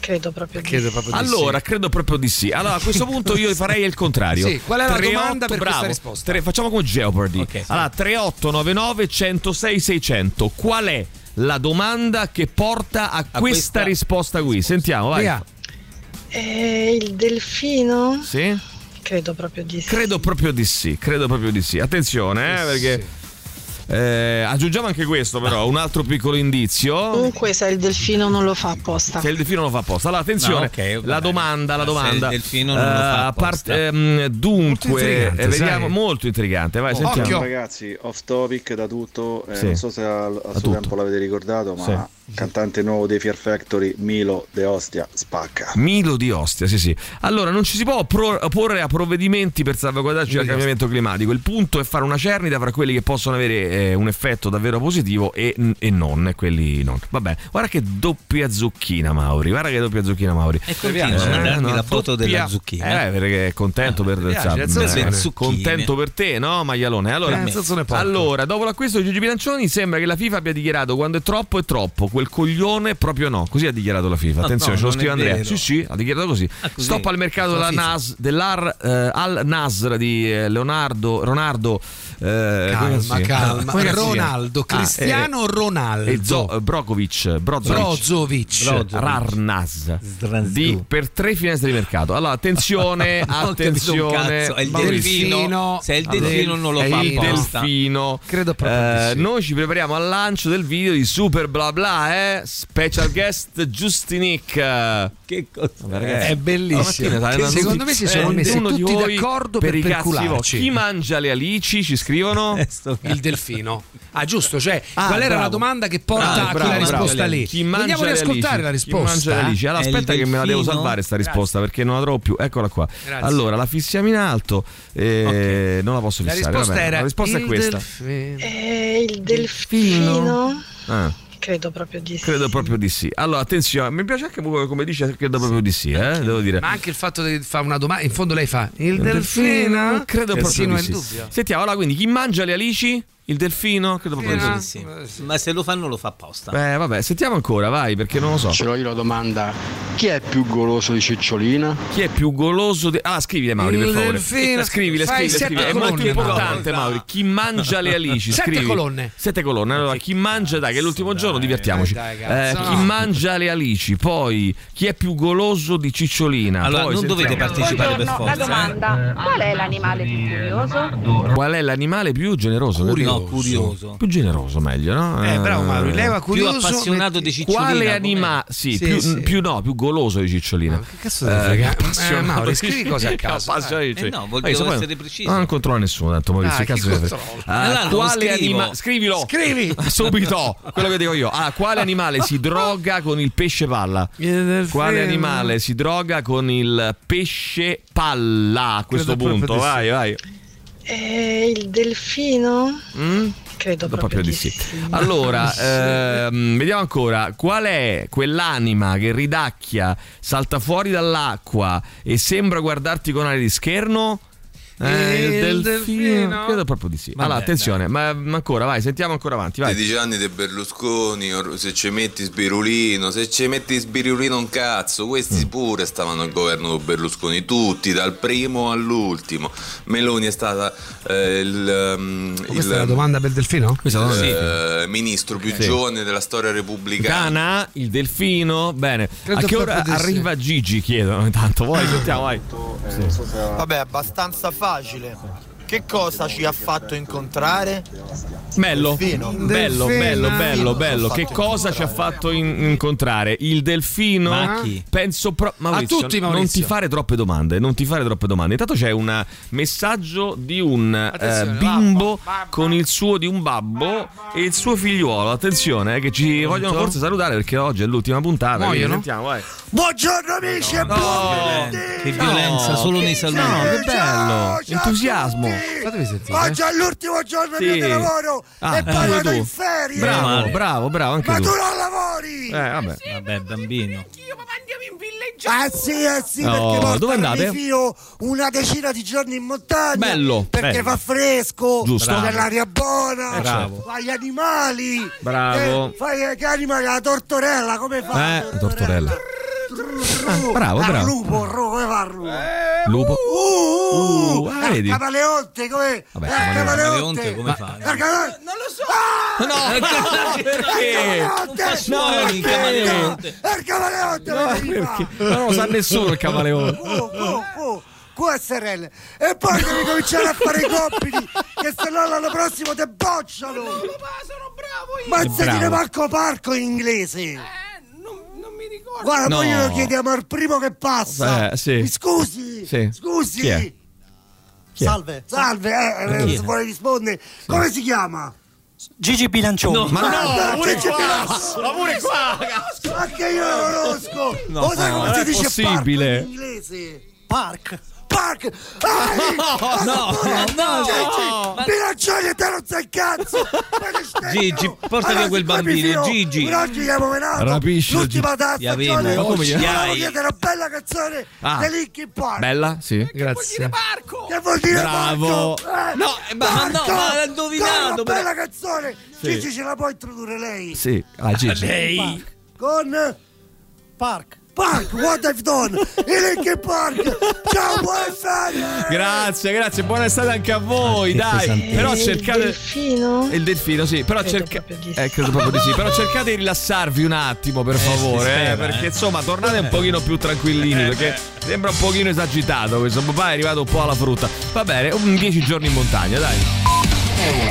Credo proprio di Credo sì. proprio di Allora, sì. credo proprio di sì. Allora, a questo punto io farei il contrario. (laughs) Sì, qual è la 38, domanda per questa bravo. risposta? Tre- facciamo come Jeopardy. Ok, sì. Allora, 3899 106 600. Qual è la domanda che porta a, questa, questa risposta qui? Sentiamo, vai. Eh, il delfino? Sì? Credo proprio di sì. Credo proprio di sì, credo proprio di sì. Attenzione, eh, perché eh, aggiungiamo anche questo però, un altro piccolo indizio. Comunque se il delfino non lo fa apposta. Se il delfino non lo fa apposta. Allora, attenzione, No, ok, va la domanda, la Ma se domanda. il delfino non lo fa Eh, apposta. parte- ehm, dunque, intrigante, eh, vediamo, sai? molto intrigante. Vai, sentiamo. Occhio. Ragazzi, off topic da tutto, eh, Sì. non so se a, a suo tutto. tempo l'avete ricordato, ma Sì. Cantante nuovo dei Fear Factory, Milo De Ostia, spacca. Milo di Ostia, sì sì. Allora, non ci si può pro- porre a provvedimenti per salvaguardarci dal cambiamento climatico. Il punto è fare una cernita fra quelli che possono avere eh, un effetto davvero positivo e, e non, e quelli non. Vabbè, guarda che doppia zucchina, Mauri. Guarda che doppia zucchina, Mauri. E continua a mandarmi no, la foto doppia- della zucchina. Eh, perché è contento per, piace, eh, contento per te, no, Maglialone? Allora, Eh, allora, dopo l'acquisto di Gigi Bilancioni, sembra che la FIFA abbia dichiarato quando è troppo è troppo, quel coglione proprio no. Così ha dichiarato la FIFA. No, Attenzione, no, ce lo scrive Andrea. vero. Sì, sì, ha dichiarato così. Ah, così? Stop al mercato La della. Nas, dell'Ar eh, Al Nasr di eh, Leonardo Ronaldo. eh, Calma, calma. Come? Ronaldo, Ah, Cristiano eh, Ronaldo. e Zo- eh, Brokovic, Brozovic. Brozovic. Zdranzgu. di, per tre finestre di mercato. Allora, attenzione, (laughs) un attenzione. cazzo, è il delfino. Se è il delfino non lo fa il delfino. Credo proprio. Noi ci prepariamo al lancio del video di Super Bla Bla, eh? Special guest Giustinic. Che cosa? ragazzi, È bellissimo. stanno secondo me si sono eh, messi uno tutti d'accordo per per percularci. Chi mangia le alici? Ci scrivono. (laughs) Il delfino. Ah, giusto, cioè, Ah, quella era bravo. la domanda che porta Ah, a bravo, quella bravo. risposta lì. Chi mangia Vogliamo riascoltare la Chi mangia le risposta? alici? Allora, È il aspetta che me la devo salvare sta risposta perché non la trovo più. Eccola qua. Grazie. Allora, la fissiamo in alto e non la posso La fissare. risposta vabbè. era la risposta è questa. delfino. Eh, il delfino? Ah, Credo proprio di sì. credo proprio di sì. Allora, attenzione, mi piace anche come come dice credo proprio di sì, eh, devo dire. Ma anche il fatto di fare una domanda, in fondo lei fa il Il delfino? Credo proprio Persino di sì. dubbio. Sentiamo, allora quindi chi mangia le alici? Il delfino? Credo di di sì. sì. Ma se lo fanno lo fa apposta. Eh, vabbè, sentiamo ancora, vai, perché non lo so. Ce l'ho io la domanda, chi è più goloso di Cicciolina? Chi è più goloso? di- Ah, scrivile Mauri, per Il favore. delfino. Scrivile, scrivile, sette scrivile. È molto importante, Mauri. Mauri. Chi mangia le alici? Sette Scrivi. colonne. Sette colonne. Allora, chi mangia, dai, che è l'ultimo giorno, divertiamoci. dai, cazzo, Eh, no. chi mangia le alici? Poi, chi è più goloso di Cicciolina? Allora, Poi, non dovete partecipare per Buongiorno, la forza. eh. domanda, qual è l'animale più curioso? Qual è l'animale più generoso? No, curioso. Più generoso, meglio, no? Eh, bravo Mauro, leva Più curioso. appassionato di Cicciolina. Quale animale? Sì, Sì, più, sì. più no, più goloso di Cicciolina. che cazzo ne frega? appassionato Eh, Mauro, di- scrivi cose a (laughs) caso, Eh Cicciolina. no, voglio essere preciso. No, non controlla nessuno, tanto Maurizio, Ah, cazzo frega? controlla? Ah, quale animale? Scrivilo. Scrivi. (laughs) Subito, quello che dico io. Ah, quale animale si (laughs) droga con il pesce palla? Quale animale si droga con il pesce palla a questo punto? Vai, vai. Eh, il delfino? Mm? Credo Proprio proprio, di sì. Allora, (laughs) ehm, vediamo ancora. Qual è quell'anima che ridacchia, salta fuori dall'acqua e sembra guardarti con aria di scherno? Eh, il Il delfino. delfino? Credo proprio di sì. Vabbè, allora, attenzione, ma, ma ancora, vai, sentiamo ancora avanti. Vai. 16 anni di Berlusconi, se ci metti Sbirulino, se ci metti Sbirulino un cazzo, questi Mm. pure stavano al governo con Berlusconi, tutti, dal primo all'ultimo. Meloni è stata eh, il, um, Questa è la il, domanda per Delfino? eh, ministro più Sì. giovane della storia repubblicana. Cana, il delfino, bene. Credo a che ora sì. arriva Gigi? Chiedono intanto. Voi sentiamo, vai. Vabbè, abbastanza facile. facile. Che cosa ci ha fatto incontrare? Bello, Delfino. bello, Delfino. bello, bello, bello. Che cosa ci ha fatto in- incontrare? Il delfino? Macchi. Penso pro- Maurizio, A tutti, non Maurizio. ti fare troppe domande, non ti fare troppe domande. Intanto c'è un messaggio di un Attenzione, bimbo con il suo di un babbo e il suo figliuolo. Attenzione, eh, che ci vogliono forse salutare perché oggi è l'ultima puntata. quindi Muoiono? Sentiamo, vai. Buongiorno amici e buon Che violenza, solo nei saluti. No, che bello, entusiasmo. Fatevi sentire. Oggi è l'ultimo giorno Sì. mio di lavoro Ah, e vado tu. in ferie. Bravo, bravo, bravo, anche Ma tu. tu non lavori! Eh, vabbè. Vabbè, bambino. Eh sì, eh sì, Oh, perché dove andate? mio una decina di giorni in montagna. Bello, Perché bello. fa fresco, Giusto. c'è Bravo. l'aria buona, Eh, certo. fai gli animali. Bravo. Eh, fai che animali, la tortorella, come fa? Eh, tortorella. Ah, bravo, Ah, bravo. lupo, come fa il lupo? Lupo. Uh, uh, Uh, ah, eh, vedi? camaleonte, come? Vabbè, eh, camaleonte. Camaleonte come fa? Eh, non lo so! No, Eh, perché? camaleonte! Suoni, Eh, camaleonte. eh, il camaleonte, No? Ma non lo sa nessuno il camaleone. Oh, oh, oh, QSRL e poi devi cominciare a fare i (laughs) compiti che se no l'anno prossimo te bocciano sono bravo io ma se dire bravo. Marco Parco in inglese non, mi ricordo guarda No. poi glielo chiediamo al primo che passa Eh, sì. Mi scusi Sì. scusi Chi è? Chi è? salve salve eh, eh, se vuole rispondere come si chiama? Gigi Bilancioni. Ma Ah, no, pure Gigi qua. Bilancioni. Ma pure qua. anche io lo conosco No, lo sai come si dice possibile. parco in inglese? Park. Park! Ah, (laughs) no, no, no. Bilancioni e te non sai cazzo! (laughs) Gigi, porta via quel bambino, Gigi. Per oggi abbiamo menato l'ultima Gigi. come gli- Volevo chiedere una bella canzone Ah. di Linkin Park. Bella? Sì. Grazie. Che vuol dire Bravo. Parco? Eh, No, eh, ma- ma no, ma l'ha indovinato, Una bella canzone! Gigi ce la può introdurre lei? Sì. Ah, Gigi. Lei. Con Park. Park, what I've done! I Linkin Park! Ciao, ferie! Grazie, grazie, buona estate anche a voi, dai. Però il cercate delfino? il delfino, sì, però Credo cerca... proprio di sì. Eh, credo proprio di sì. Però cercate di rilassarvi un attimo, per favore, si eh, spera, perché eh. insomma, tornate un pochino più tranquillini, perché sembra un pochino esagitato questo papà è arrivato un po' alla frutta. Va bene, un 10 giorni in montagna, dai.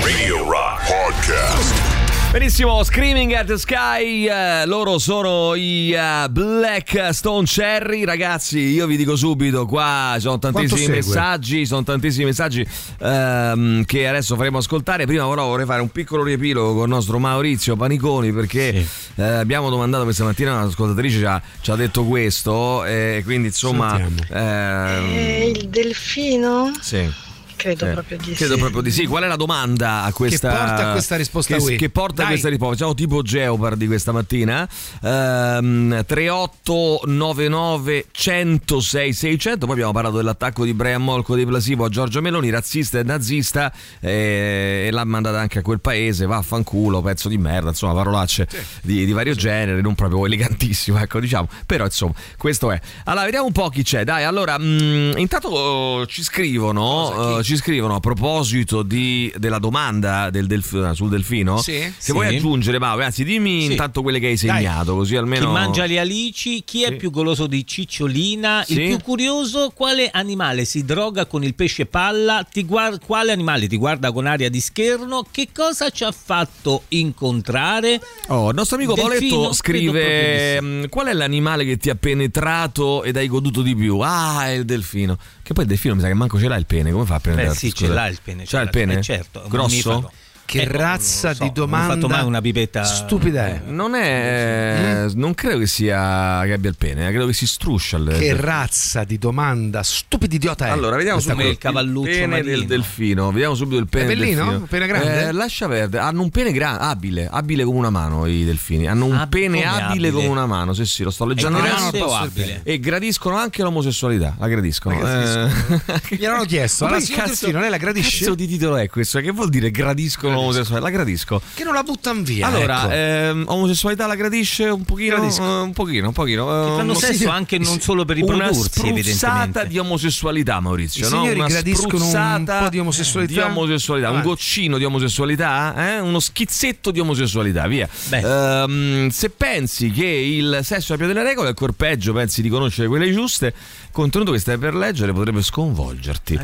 Radio Rock Podcast. Benissimo, Screaming at the Sky, eh, loro sono i eh, Black Stone Cherry, ragazzi, io vi dico subito, qua ci sono tantissimi messaggi, sono tantissimi messaggi ehm, che adesso faremo ascoltare, prima però vorrei fare un piccolo riepilogo con il nostro Maurizio Paniconi perché eh, abbiamo domandato questa mattina, un'ascoltatrice ci ha, ci ha detto questo e quindi insomma... ehm, Eh, il delfino? sì. Credo Eh, proprio di Credo sì. proprio di sì. Qual è la domanda a questa Che porta a questa risposta Che, che porta a questa risposta? Facciamo tipo Geopardy questa mattina. Ehm, 3899 106 600. Poi abbiamo parlato dell'attacco di Brian Molko di Plasivo a Giorgio Meloni, razzista e nazista, eh, e l'ha mandata anche a quel paese. Vaffanculo, pezzo di merda. Insomma, parolacce di, di vario genere, non proprio elegantissimo, ecco, diciamo. Però insomma, questo è. Allora, vediamo un po' chi c'è. Dai, allora, mh, intanto oh, ci scrivono. eh, ci scrivono a proposito di- della domanda del delf- sul delfino. Sì. Se Sì. vuoi aggiungere, Mauro, anzi, dimmi Sì. intanto quelle che hai segnato, così almeno. Chi mangia le alici? Chi è più goloso di cicciolina? Il più curioso? Quale animale si droga con il pesce palla? Ti guar- quale animale ti guarda con aria di scherno? Che cosa ci ha fatto incontrare? Oh, il nostro amico Credo scrive: "Mm, Qual è l'animale che ti ha penetrato ed hai goduto di più? Ah, è il delfino. Che poi il delfino mi sa che manco ce l'ha il pene. Come fa a prendere? Beh, sì, ce l'ha il pene, Ce l'ha il pene? eh, certo, Grosso? mammifero. Che razza so, di non ho domanda fatto mai una pipetta stupida è? Non è. Mm? Non credo che sia che abbia il pene, eh, credo che si struscia il. Che razza di domanda stupididiota è? Allora, vediamo Questa subito qua. il pene del delfino. Vediamo subito il pene È bellino? delfino. Un pene grande? Eh, lascia perdere. Hanno un pene grande, abile, abile come una mano i delfini. Hanno un Ah, pene come abile, abile? come una mano. Sì, sì, lo sto leggendo È adesso. E gradiscono anche l'omosessualità. La gradiscono. (laughs) La gradiscono. Eh. Gli hanno chiesto, Ma allora, signor Delfino, lei la gradisce? Cazzo di titolo è questo? Che vuol dire gradiscono l'omosessualità? La gradisco. Che non la buttano via. Allora, ecco. ehm, omosessualità la gradisce un pochino, Gradisco. eh, un pochino, un pochino. Che fanno eh, sesso sì, anche non solo per una riprodursi, spruzzata evidentemente. di omosessualità, Maurizio. I no? signori Una gradiscono un spruzzata po' di omosessualità? di omosessualità, un goccino di omosessualità, eh? uno schizzetto di omosessualità, via. Ehm, se pensi che il sesso abbia delle regole, ancora peggio pensi di conoscere quelle giuste, il contenuto che stai per leggere potrebbe sconvolgerti.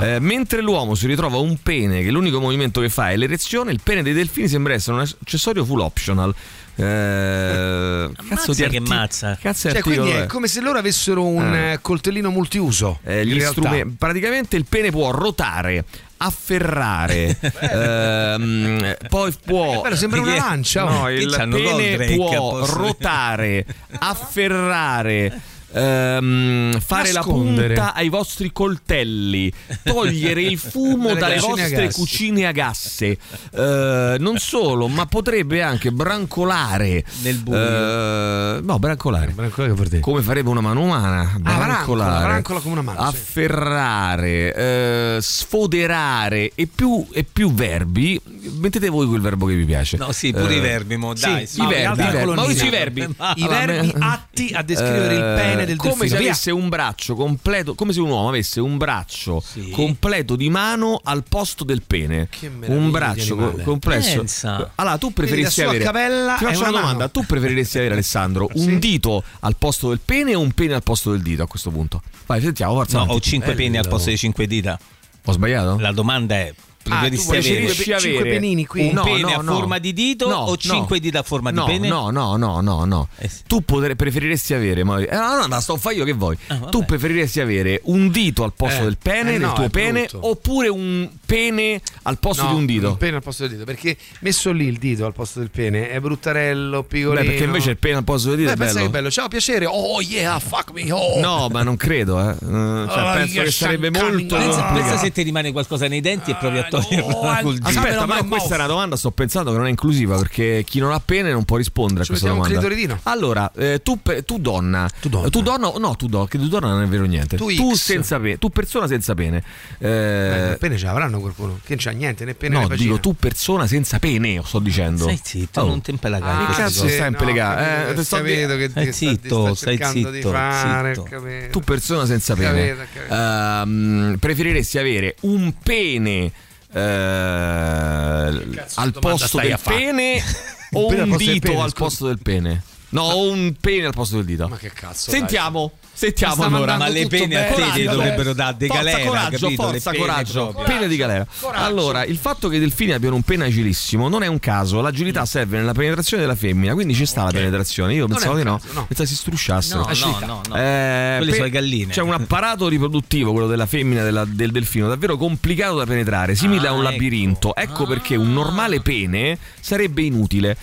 Eh, mentre l'uomo si ritrova un pene che l'unico movimento che fa è l'erezione, il pene dei delfini sembra essere un accessorio full optional. Eh, cazzo di che arti- mazza. Cazzo Cioè, quindi è come se loro avessero un Eh. eh, coltellino multiuso. Eh, gli strumenti- praticamente il pene può rotare, afferrare, (laughs) ehm, poi può. Bello, sembra una lancia, No, il Che pene può rotare, (laughs) afferrare. Ehm, fare Nascondere. la punta ai vostri coltelli, togliere il fumo (laughs) Dalle a vostre gas. cucine a gasse. Eh, non solo, ma potrebbe anche brancolare Nel buio. Eh, no, brancolare. Brancolare vuol dire? Come farebbe una mano umana, brancola, brancolare, brancola come una mano, sì. afferrare, eh, sfoderare e più, e più verbi. Mettete voi quel verbo che vi piace. No, sì, pure Eh, i verbi, mo, dai. i verbi, i verbi. Maurizio, i verbi. I verbi atti a descrivere il pene del Eh, come delfino. se Via. avesse un braccio completo, come se un uomo avesse un braccio completo di mano al posto del pene. meraviglia Un braccio co- complesso. Pensa. Allora, tu sua avere cavella Ti faccio una una domanda, tu preferiresti avere Alessandro un dito al posto del pene o un pene al posto del dito a questo punto? Vai, sentiamo, forza. No, avanti. ho cinque peni al posto di cinque dita. Ho sbagliato? La domanda è: preferisci vuoi avere preferisci cinque avere penini qui? un No, pene no, a no. forma di dito No, o no. cinque dita a forma no, di pene? No, no, no, no, no. Eh sì. Tu potre- preferiresti avere, ma... eh, no, no, no, sto fai io che vuoi. Ah, tu preferiresti avere un dito al posto Eh, del pene, eh del tuo pene, brutto. oppure un pene al posto No, di un dito? Un pene al posto del dito. Perché messo lì il dito al posto del pene è bruttarello, piccolino. Beh, perché invece il pene al posto del dito Beh, è pensa bello. che bello. Ciao, piacere. Oh yeah, fuck me. Oh. No, ma non credo, eh. Eh, cioè, Oh, penso che sarebbe molto pensa se ti rimane qualcosa nei denti e provi a col dito. Aspetta, my questa è una domanda, sto pensando che non è inclusiva perché chi non ha pene non può rispondere a Ci questa mettiamo un domanda. Allora, eh, tu, pe- tu donna, Tu donna. eh, tu donna, no, tu donna, che tu donna non è vero niente. Tu Tu, senza pene, tu persona senza pene. Eh, Eh, pene ce l'avranno qualcuno che non c'ha niente, né pene no, né dico tu persona senza pene, sto dicendo. Stai zitto, Oh. non te impelagare. Che queste cazzo stai impelegare? No, Eh, te sto capito che, Stai zitto, sta stai cercando di zitto. Tu persona senza pene. Ehm, preferiresti avere un pene eh, al posto del pene o un dito pene, al scusa. posto del pene? No, o un pene al posto del dito. Ma che cazzo? Sentiamo, sentiamo allora. Ma le pene a bene. te ti Coraggio, dovrebbero dare de Forza, galera, coraggio, capito? Forza, pene coraggio. proprio. Pene di galera. Allora, il fatto che i delfini abbiano un pene agilissimo non è un caso. L'agilità serve nella penetrazione della femmina, quindi ci sta la penetrazione. Io Non pensavo di no. caso, no. Pensavo si strusciassero. No, no, no, no. Eh, Quelle pe- sono le galline. C'è un apparato riproduttivo, quello della femmina della- del delfino, davvero complicato da penetrare, simile Ah, a un ecco. labirinto. Ecco perché un normale pene sarebbe inutile.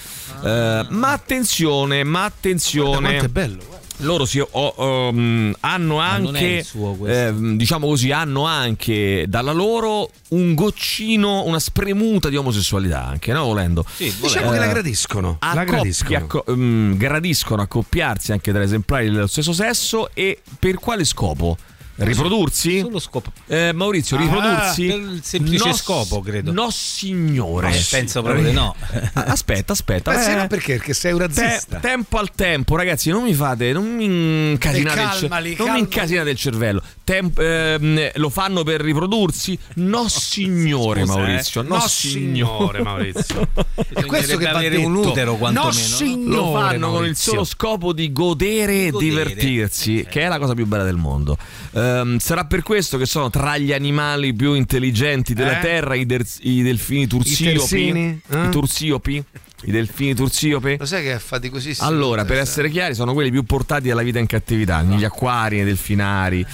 Eh, ma attenzione, ma attenzione. Quanto è bello. guarda. Loro si, oh, um, hanno non è anche, il suo ehm, diciamo così, hanno anche dalla loro un goccino, una spremuta di omosessualità, anche, no? Volendo. Sì, Diciamo Eh, che la gradiscono. La gradiscono. acco- mm, gradiscono accoppiarsi anche tra esemplari dello stesso sesso e per quale scopo? Riprodursi? Solo scopo. Eh, Maurizio, Ah, riprodursi? per il semplice scopo, credo. No, signore. Eh, penso proprio di no. Aspetta, aspetta. Beh, sì, eh, no, perché? Perché sei un Te- razzista. tempo al tempo, ragazzi, non mi fate, non mi incasinate, il, calmali, non mi incasinate il cervello. Tem- ehm, lo fanno per riprodursi? No, (laughs) signore, Scusa, eh. Maurizio. No, No, signore. Maurizio. È questo che avere detto. un utero, quantomeno, No, no? signore, Lo fanno con il solo scopo di godere e divertirsi, che è la cosa più bella del mondo. Ehm, sarà per questo che sono tra gli animali più intelligenti della Eh? Terra i, der- i delfini tursiopi. terzini? Eh? I tursiopi? I delfini tursiopi? Lo sai che è faticosissimo? Allora, per Eh, essere chiari, sono quelli più portati alla vita in cattività, negli acquari, nei delfinari.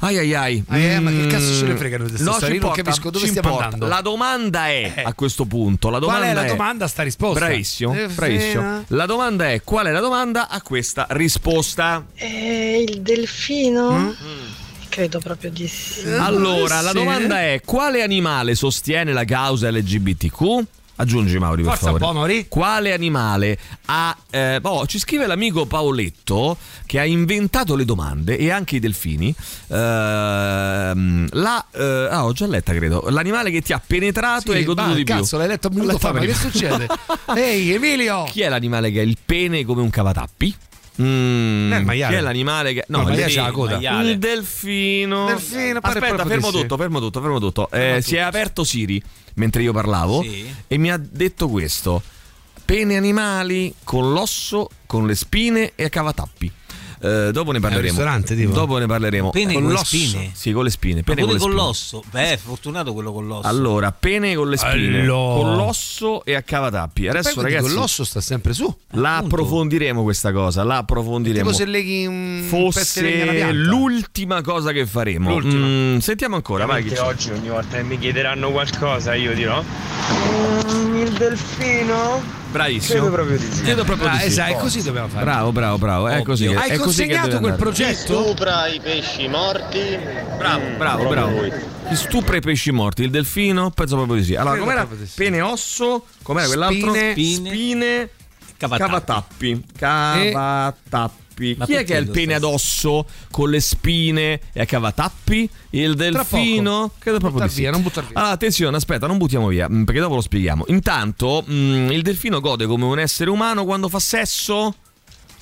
Ai ai ai. Ah, eh, ma che cazzo Mm, ce ne fregano di questa no, Io non capisco dove ci stiamo importa. andando. La domanda è Eh. a questo punto. La Qual domanda è la domanda, sta risposta? Bravissimo, Eh, bravissimo. eh. La domanda è: qual è la domanda a questa risposta? Eh, il delfino? Mm? Credo proprio di sì. Allora, la domanda è: quale animale sostiene la causa LGBTQ? Aggiungi Mauri per Forza un favore. po', Mauri. Quale animale ha eh, oh, ci scrive l'amico Paoletto che ha inventato le domande e anche i delfini. Ehm, la eh, ah, ho già letta, credo. L'animale che ti ha penetrato e hai goduto ma di più. cazzo, l'hai letto un minuto fa, ma che (laughs) succede? Ehi, Emilio! Chi è l'animale che ha il pene come un cavatappi? Mm, Eh. Chi è l'animale che. No, il delfino. c'ha la coda. Il delfino. Delfino, Aspetta, fermo tutto, fermo tutto, fermo tutto. Eh, si è aperto Siri mentre io parlavo Sì. e mi ha detto questo: pene animali con l'osso, con le spine e a cavatappi. Eh, dopo ne parleremo. ristorante, tipo? Dopo ne parleremo. Pene Con con le spine? Sì, con le spine. Pene con, con le spine. l'osso. Beh, fortunato quello con l'osso. Allora, pene con le spine, Allora. con l'osso e a cavatappi. Adesso, ragazzi, con l'osso sta sempre su. la approfondiremo questa cosa. La approfondiremo. Tipo se leghi un Fosse l'ultima cosa che faremo. L'ultima. Mm, sentiamo ancora, vai. Che oggi ogni volta che mi chiederanno qualcosa io dirò Mm, il delfino? Bravissimo. Credo proprio di sì. Credo proprio Ah, di sì. esatto, è così dobbiamo fare. Bravo, bravo, bravo. È Ovvio. così. Hai è così consegnato deve quel andare. progetto? Stupra i pesci morti. Bravo, bravo, proprio bravo. lui. Chi stupra i pesci morti? Il delfino? Penso proprio di sì. Allora, Credo com'era? sì. Pene osso, com'era quell'altro? Spine. Spine, Cavatappi. cavatappi. Cavatappi. Ma Chi è che ha il pene stai- ad osso con le spine e a cavatappi? Il delfino? Credo proprio Buttar di sì. via, non buttar via. Allora, attenzione, aspetta, non buttiamo via, mm, perché dopo lo spieghiamo. Intanto, mm, il delfino gode come un essere umano quando fa sesso?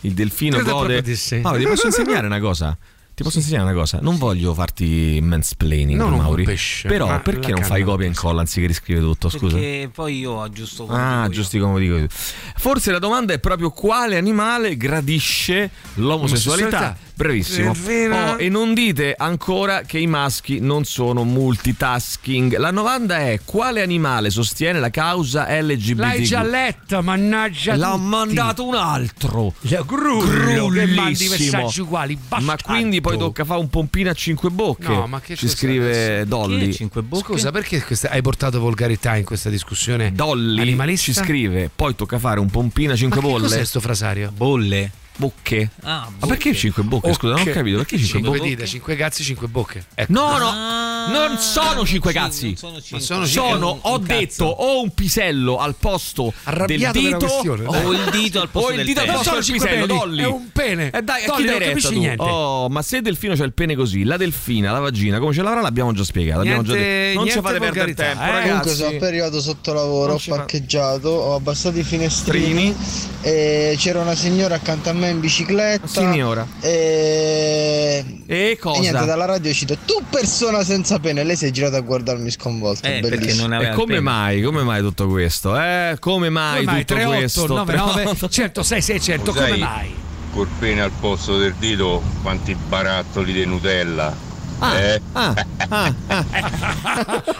Il delfino Credo gode. di sì. Mauro, ti posso insegnare una cosa? Ti posso insegnare una cosa? Non voglio farti mansplaining, un Mauri. pesce, Però perché non fai copia e incolla anziché riscrivere tutto? Scusa. Perché poi io aggiusto come Ah, giusti come dico io. Forse la domanda è proprio quale animale gradisce l'omosessualità. Bravissimo. Oh, e non dite ancora che i maschi non sono multitasking. La domanda è quale animale sostiene la causa LGBT? L'hai già letta, mannaggia L'ha tutti. mandato un altro. La grullo che mandi messaggi uguali. Ma quindi poi tocca fare un pompino a cinque bocche? No, ma che Ci scrive adesso? Dolly. Cinque bocche? Scusa, perché questa- hai portato volgarità in questa discussione? Dolly animalista? ci scrive, poi tocca fare un pompino a Ma cinque che bolle. cos'è sto frasario? Bolle. Bocche. Ah, Ma perché cinque bocche? Scusa, non ho capito. Perché cinque Cinque bocche? dita, cinque cazzi, cinque bocche. Ecco. No, no, Ah, non sono cinque sì, cazzi. non sono sono Sono, un- ho un detto, cazzo. o un pisello al posto Arrabbiato del dito, dai. O il dito al posto o il del dito al pene. posto sono del pisello, Dolly. è un pene. E dai, a Dolly, chi dai non capisci tu? niente. Oh, ma se il delfino c'ha il pene così, la delfina, la vagina, come ce l'avrà l'abbiamo già spiegato. abbiamo già Niente- detto. Non ci niente fate perdere tempo, eh. ragazzi. Comunque sono periodo sotto lavoro, ho parcheggiato, ho abbassato i finestrini e c'era una signora accanto a me in bicicletta. Signora. E... E cosa? e niente, dalla radio cito tu persona senza pene, lei si è girata a guardarmi sconvolta. Eh, perché bellissimo. non aveva E come pene. mai? Come mai tutto questo? Eh, come mai, Come mai? tutto 38, questo? 99, 106, 600, come Sai, mai? Col pene al posto del dito, quanti barattoli di Nutella. Ah, eh? ah, ah, ah.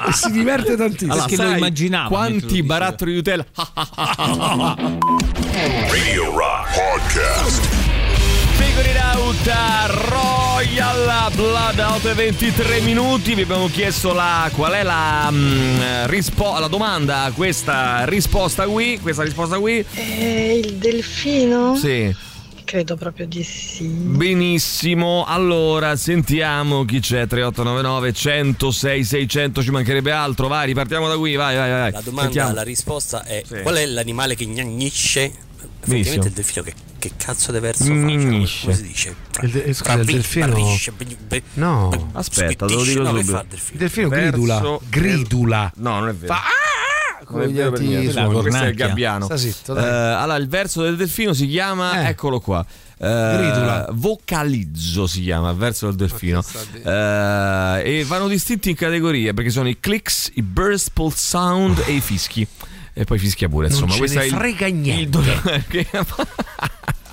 (laughs) E si diverte tantissimo. Allora, Perché lo immaginavo lo Quanti barattoli di Nutella? (laughs) (laughs) Radio Rock Podcast. Figure it out Royal Blood 8 e 23 minuti vi abbiamo chiesto la, qual è la, mm, rispo- la domanda a questa risposta qui questa risposta qui Eh, il delfino? sì Credo proprio di sì. benissimo allora sentiamo chi c'è 3899 106 600 ci mancherebbe altro vai ripartiamo da qui vai vai vai La domanda, Sentiamo. la risposta è Sì. qual è l'animale che gnagnisce? Effettivamente il delfino che, che cazzo di verso fa? Cioè, come, Gnagnisce. come si dice? Il de- eh, scusa, il delfino- bri- No. aspetta te lo dico no, che subito fa il delfino? Delfino Verso gridula. del- Gridula. no non è vero Fa ah! Non è vero per niente. suoni. Questo è il gabbiano. Sta zitto, dai. allora, il verso del delfino si chiama, Eh. eccolo qua. Gridula. vocalizzo si chiama il verso del delfino Eh, e vanno distinti in categorie perché sono i clicks, i burst, pulse sound e i fischi e poi fischia pure Non insomma ce questo ne è il- frega il, niente. (laughs) che- (laughs)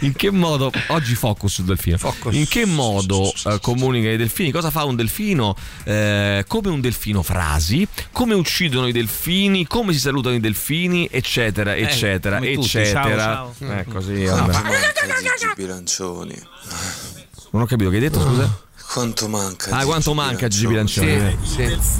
in che modo oggi focus sul delfino in che modo eh, comunica i delfini cosa fa un delfino Eh, come un delfino frasi come uccidono i delfini come si salutano i delfini eccetera eccetera come tutti. eccetera Ciao, Eh, così vabbè. Gigi Bilancioni. non ho capito che hai detto scusa Quanto manca? Ah, quanto manca Gigi Bilancioni?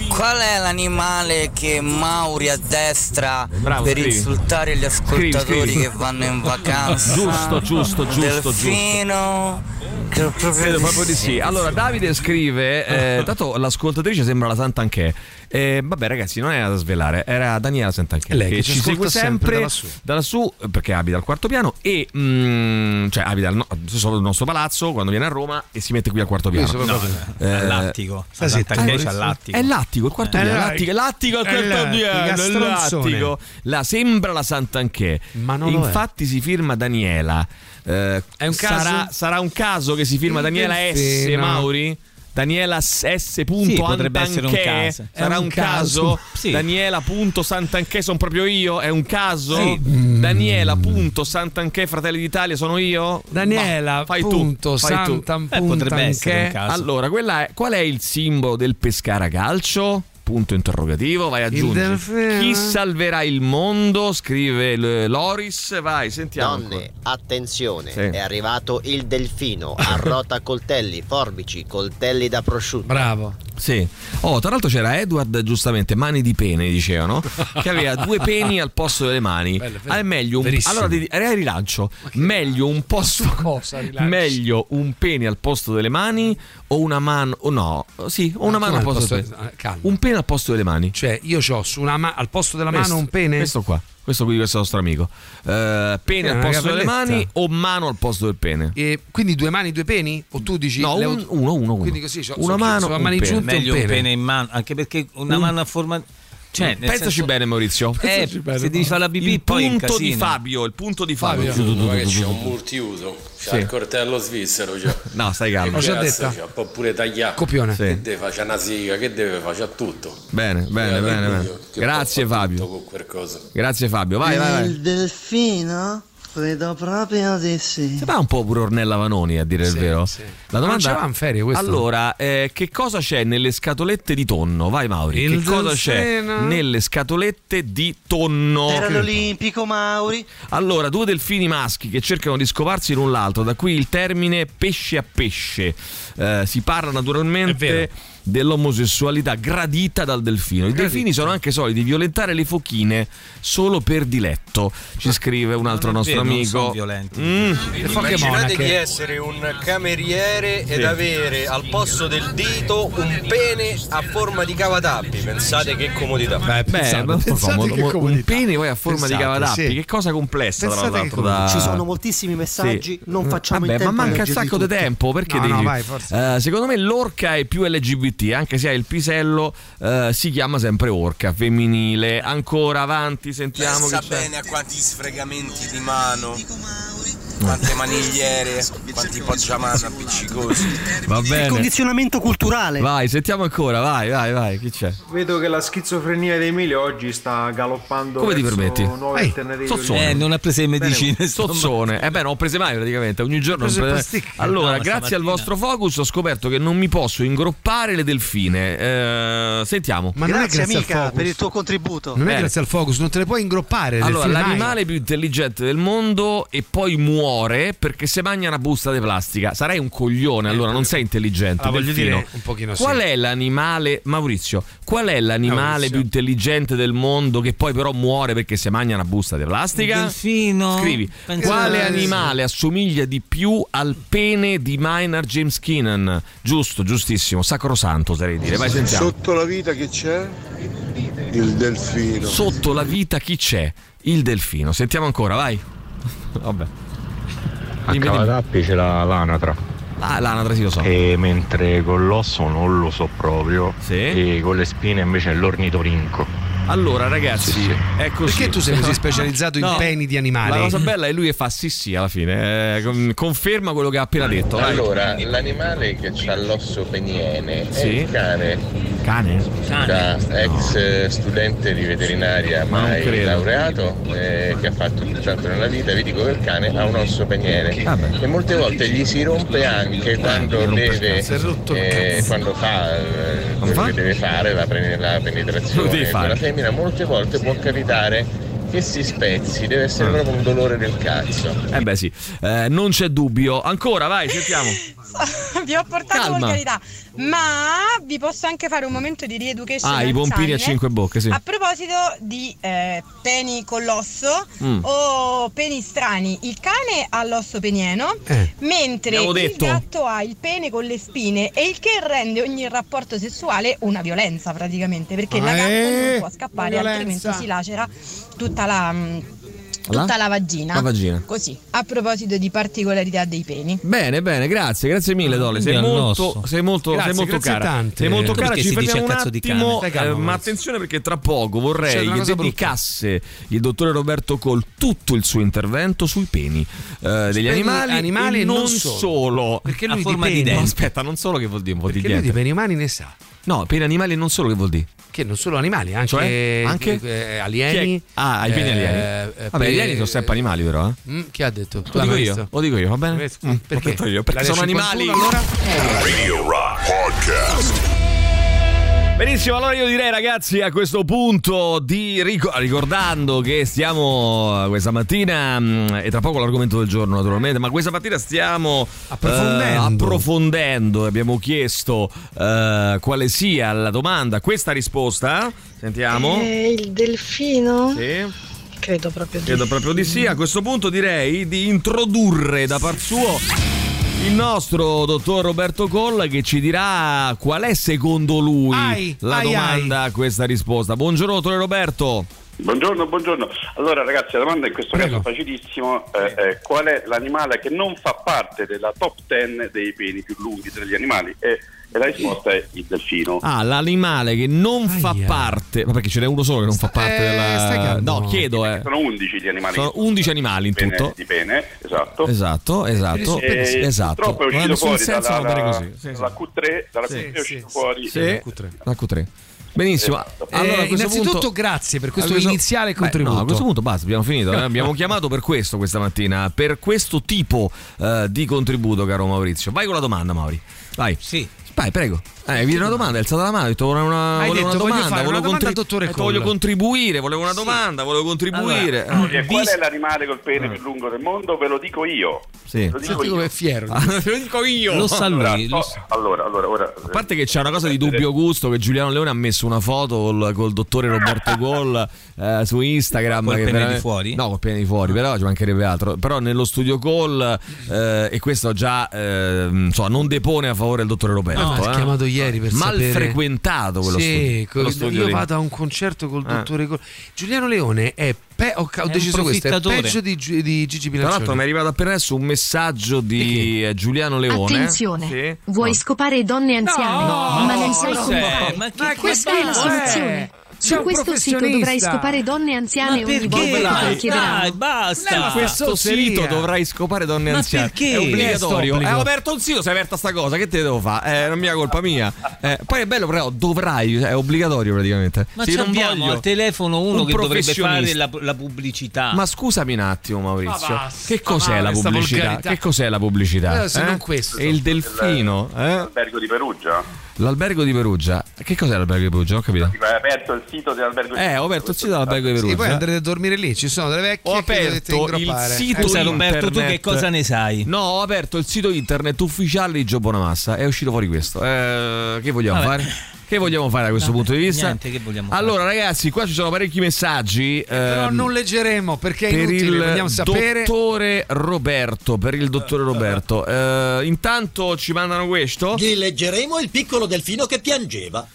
Qual è l'animale che Mauri a destra Bravo, per scrivi. insultare gli ascoltatori Scrivi, scrivi. che vanno in (laughs) vacanza? Giusto, giusto, giusto, Delfino. Credo proprio, Credo di proprio di sì. Allora, Davide scrive: eh, (laughs) tanto l'ascoltatrice sembra la Sant'Anché. Eh, vabbè, ragazzi, non era da svelare, era Daniela Sant'Anché. È lei che che ci ci segue sempre sempre da lassù. da lassù, perché abita al quarto piano e mm, cioè abita al no- il nostro palazzo quando viene a Roma e si mette qui al quarto piano. No, Eh, all'attico. sta zitto, Sant'Anché eh, c'ha l'attico. È l'attico, il quarto Eh, piano. L'attico, l'attico al È quarto l'attico, piano. è. L'attico. La sembra la Sant'Anché. Ma non lo è. Infatti si firma Daniela. Eh, È un caso? Sarà, sarà un caso che si firma Daniela S. Mauri? Daniela S. Sì, potrebbe essere un caso. Sarà un un caso? Sì. Daniela punto Sant'Anché sono proprio io? È un caso? Sì. Daniela punto Sant'Anché Fratelli d'Italia sono io? Daniela, Ma fai punto, tu, fai tu. Eh, potrebbe essere un caso. Allora, è- qual è il simbolo del Pescara Calcio? Punto interrogativo, vai a aggiungere. Chi salverà il mondo? Scrive l- Loris, vai, sentiamo. Donne, attenzione, Sì. è arrivato il delfino, arrota (laughs) coltelli, forbici, coltelli da prosciutto. Bravo. Sì. Oh, tra l'altro c'era Edward, giustamente, mani di pene, dicevano, che aveva due peni al posto delle mani. Bello, vero. Ah, è meglio un. Allora, rilancio. Meglio un posto (laughs) cosa? Meglio un pene al posto delle mani o una mano o no, sì, o una Ma mano al posto, delle posto- eh, calma. Un pene al posto delle mani. Cioè, io ho su una ma- al posto della Questo- mano un pene? Questo qua. Questo qui, questo nostro amico. Eh, pene al posto delle mani o mano al posto del pene? E quindi due mani, due peni? O tu dici No, un- uno, uno, uno. Quindi così c'ho- Una so- mano, so un mani pene. giunte Meglio un pene in mano, anche perché una Un- mano a forma. Cioè, nel Pensaci senso- bene, Maurizio. Eh, Pensaci bene, se devi fare la pipì, il poi punto di. Fabio, il punto di Fabio. Ma che c'è un multiuso, c'è Sì. il coltello svizzero, c'è. (laughs) No, stai calmo. Ho già Cazzo, detto. c'è, può pure tagliare. Copione. Sì. Che deve fare? C'è una siga, che deve fare? C'ha tutto. Bene, bene, bene, bene. Grazie Fabio. Grazie Fabio. Vai, vai, vai. Il delfino? Credo proprio di sì. Sembra un po' pure Ornella Vanoni, a dire il vero. sì. La domanda c'era in ferie questo? Allora, eh, che cosa c'è nelle scatolette di tonno? Vai Mauri, Il che cosa c'è nelle scatolette di tonno? Era l'Olimpico, Mauri. Allora, due delfini maschi che cercano di scovarsi l'un l'altro, da qui il termine pesce a pesce. Eh, si parla È vero. naturalmente dell'omosessualità gradita dal delfino. I delfini sono anche soliti violentare le fochine solo per diletto, ci scrive un altro nostro vero, non amico. sono violenti. Mm. Immaginate monache. di essere un cameriere ed Sì. avere al posto del dito un pene a forma di cavatappi. Pensate che comodità. Beh, Beh, pensate, comodo. che Un comodità. pene poi a forma di Pensate, cavatappi, sì. che cosa complessa tra Pensate che l'altro da... Ci sono moltissimi messaggi, Sì. non facciamo Vabbè, in tempo ma manca un sacco di tempo perché No, devi- no, vai. Eh, secondo me l'orca è più LGBT anche se ha il pisello eh, si chiama sempre orca femminile. Ancora avanti sentiamo che c'è. a quanti sfregamenti di mano, quante manigliere, quanti poggiamano appiccicosi. va Il bene condizionamento culturale. vai sentiamo ancora vai vai vai chi c'è Vedo che la schizofrenia di Emilio oggi sta galoppando Come ti permetti? Ehi. Sozzone. Eh, non ha preso le medicine. insomma. Sozzone, eh beh, non ho prese mai praticamente. Ogni giorno. preso prese-. Allora, No, grazie al vostro focus, ho scoperto che non mi posso ingroppare le delfine. Eh, sentiamo. Ma non è Grazie, grazie al amica focus. per il tuo contributo. Non è Bene. grazie al focus, non te le puoi ingroppare. le Allora, delfine mai. l'animale più intelligente del mondo e poi muore perché se mangia una busta di plastica. Sarai un coglione, allora non sei intelligente. Ah, voglio dire, un pochino sì. Qual è l'animale, Maurizio? Qual è l'animale Maurizio. più intelligente del mondo che poi però muore perché se mangia una busta di plastica? Delfino. Scrivi, Penso- quale animale assomiglia di più al pene di Maynard James Keenan? Giusto, giustissimo, sacrosanto oserei dire. Vai, sentiamo. Sotto la vita che c'è? Il delfino. Sotto la vita chi c'è? Il delfino. Sentiamo ancora, vai. (laughs) Vabbè. A Dimmi, dimmi. cavatappi c'è la l'anatra. Ah, l'anatra sì lo so. E mentre con l'osso non lo so proprio. Sì. E con le spine invece è l'ornitorinco. Allora, ragazzi, è così. Perché tu sei così (laughs) specializzato in No, peni di animali? La cosa bella è lui che fa sì sì alla fine. eh, con- conferma quello che ha appena detto. vai. Allora, l'animale che ha l'osso peniene è Sì. il cane. Cane? Da ex eh, studente di veterinaria Ma mai laureato eh, che ha fatto tutt'altro nella vita, vi dico che il cane ha un osso peniene Vabbè. e molte volte gli si rompe anche quando rompe il deve eh, quando fa eh, quello fa? che deve fare la, pre- la penetrazione devi con fare. la femmina, molte volte può capitare che si spezzi, deve essere Ah. proprio un dolore del cazzo. Eh beh sì, Eh, non c'è dubbio. Ancora, vai, sentiamo. (laughs) (laughs) vi ho portato Calma. volgarità, ma vi posso anche fare un momento di rieducation. Ah, i pompini a cinque bocche, sì. A proposito di eh, peni con l'osso Mm. o peni strani, il cane ha l'osso penieno, Eh. mentre il detto. gatto ha il pene con le spine e il che rende ogni rapporto sessuale una violenza praticamente, perché la Ah, gatta eh, non può scappare, altrimenti si lacera tutta la, mm, La? tutta la vagina. La vagina. Così, a proposito di particolarità dei peni. Bene, bene, grazie, grazie mille Dole. Sei molto, sei molto, Grazie, sei molto grazie cara. tante. Sei molto cara. perché Ci si dice fermiamo un cazzo di cane? attimo, Stai calmo, eh, ma attenzione perché tra poco vorrei che dedicasse il dottore Roberto Col tutto il suo intervento sui peni eh, degli peni animali, animali non, non solo. solo. Perché lui A di forma di dente. No, aspetta, non solo che vuol dire un po' di Perché lui di peni umani ne sa. No, peni animali non solo che vuol dire. Che non solo animali, anche, Cioè? Anche? eh, alieni. Ah, ai peni eh, alieni. eh, Vabbè, pe- gli alieni sono sempre animali, però. Eh? Mm, chi ha detto? Tu Lo dico io, lo dico io, va bene? Perché? Mm, l'ho detto io, perché sono 51 animali. allora? Radio Rock Podcast. Benissimo, allora io direi ragazzi a questo punto di ric- ricordando che stiamo eh, questa mattina mh, e tra poco l'argomento del giorno naturalmente, ma questa mattina stiamo Approfondendo. eh, approfondendo, abbiamo chiesto eh, quale sia la domanda, questa risposta, sentiamo. Eh, il delfino? Sì. Credo proprio di Credo sì. proprio di sì. A questo punto direi di introdurre da par suo il nostro dottor Roberto Colla che ci dirà qual è secondo lui Ai, la ai, domanda a questa risposta. Buongiorno dottore Roberto. Buongiorno, buongiorno. Allora ragazzi, la domanda in questo Prego. caso facilissimo eh, è qual è l'animale che non fa parte della top 10 dei peni più lunghi tra gli animali? E, e la risposta è il delfino. Ah, l'animale che non fa Aia. parte, ma perché ce n'è uno solo che non fa parte eh, della. No, chiedo eh. Sono 11 gli animali. Sono 11 animali in tutto. Di pene, esatto. Esatto, esatto, E esatto. Purtroppo è Non uscito nessun fuori senso, dalla, bene così. Sì, sì. dalla Q3, dalla Sì, Q3 è uscito sì, fuori. Sì. Q3. La Q3. Benissimo. Esatto. Allora, Eh, innanzitutto punto- grazie per questo questo- iniziale Beh, contributo. no, a questo punto basta, abbiamo finito. eh. Abbiamo (laughs) chiamato per questo questa mattina, per questo tipo eh, di contributo, caro Maurizio. Vai con la domanda, Mauri. Vai. Sì. Vai, prego. Eh, vi una domanda, hai alzato la mano, hai detto volevo una, Hai volevo detto, una domanda, fare una volevo, domanda hai detto, Colla. voglio contribuire, volevo una domanda, volevo contribuire. Allora, Eh, E qual è l'animale col pene più lungo del mondo? Ve lo dico io. Sì. Lo dico Senti io. come è fiero. Ah, (laughs) Te lo dico io. Lo sa Allora, lui. lo oh, sa. allora, allora, ora, A parte che c'è una cosa di dubbio gusto che Giuliano Leone ha messo una foto col, col dottore Roberto Gol eh, su Instagram. Col che pene veramente- di fuori? No, col pene di fuori, però ci mancherebbe altro. Però nello studio call eh, e questo già eh, insomma, non depone a favore del dottore Roberto. No, eh. ha chiamato ieri per Mal sapere- frequentato quello sì, studio. quello studio io lì. vado a un concerto col Eh. dottore Col- Giuliano Leone è, pe- ho, ca- ho È deciso questo, è peggio di, di Gigi Tra l'altro mi è arrivato appena adesso un messaggio di eh, Giuliano Leone. Attenzione, Sì. vuoi No. scopare donne anziane, No, ma non sai come fare. Ma che- Ma Questa è la soluzione. Su un questo sito dovrai scopare donne anziane Ma ogni perché? volta che lo Dai, basta. Ma questo sito dovrai scopare donne Ma anziane. perché? È obbligatorio. È È sto aperto un sito, si è aperta sta cosa. Che te devo fare? Eh, non è mia colpa mia. Eh, poi è bello, però dovrai, è obbligatorio praticamente. Ma Sì, non voglio al telefono uno un che dovrebbe fare la, la pubblicità. Ma scusami un attimo, Maurizio. Ma basta, che cos'è ma la pubblicità? Che cos'è la pubblicità? Eh, se non questo. E il delfino, eh? L'albergo di Perugia. L'albergo di Perugia. Che cos'è l'albergo di Perugia? Ho capito. Tipo, Hai aperto il sito dell'albergo di Eh, ho aperto il sito dell'albergo di Sì, Perugia. poi andrete a dormire lì, ci sono delle vecchie Ho aperto il sito Eh, Roberto, tu che internet. cosa ne sai? No, ho aperto il sito internet ufficiale di Gio Bonamassa. È uscito fuori questo. Eh, che vogliamo Vabbè. fare? (laughs) Che vogliamo fare da questo Vabbè, punto di vista? niente, che vogliamo fare? allora, ragazzi, qua ci sono parecchi messaggi. Però ehm, non leggeremo perché è per inutile, il vogliamo sapere. dottore Roberto. Per il dottore Roberto. Eh, intanto ci mandano questo. Gli leggeremo il piccolo delfino che piangeva.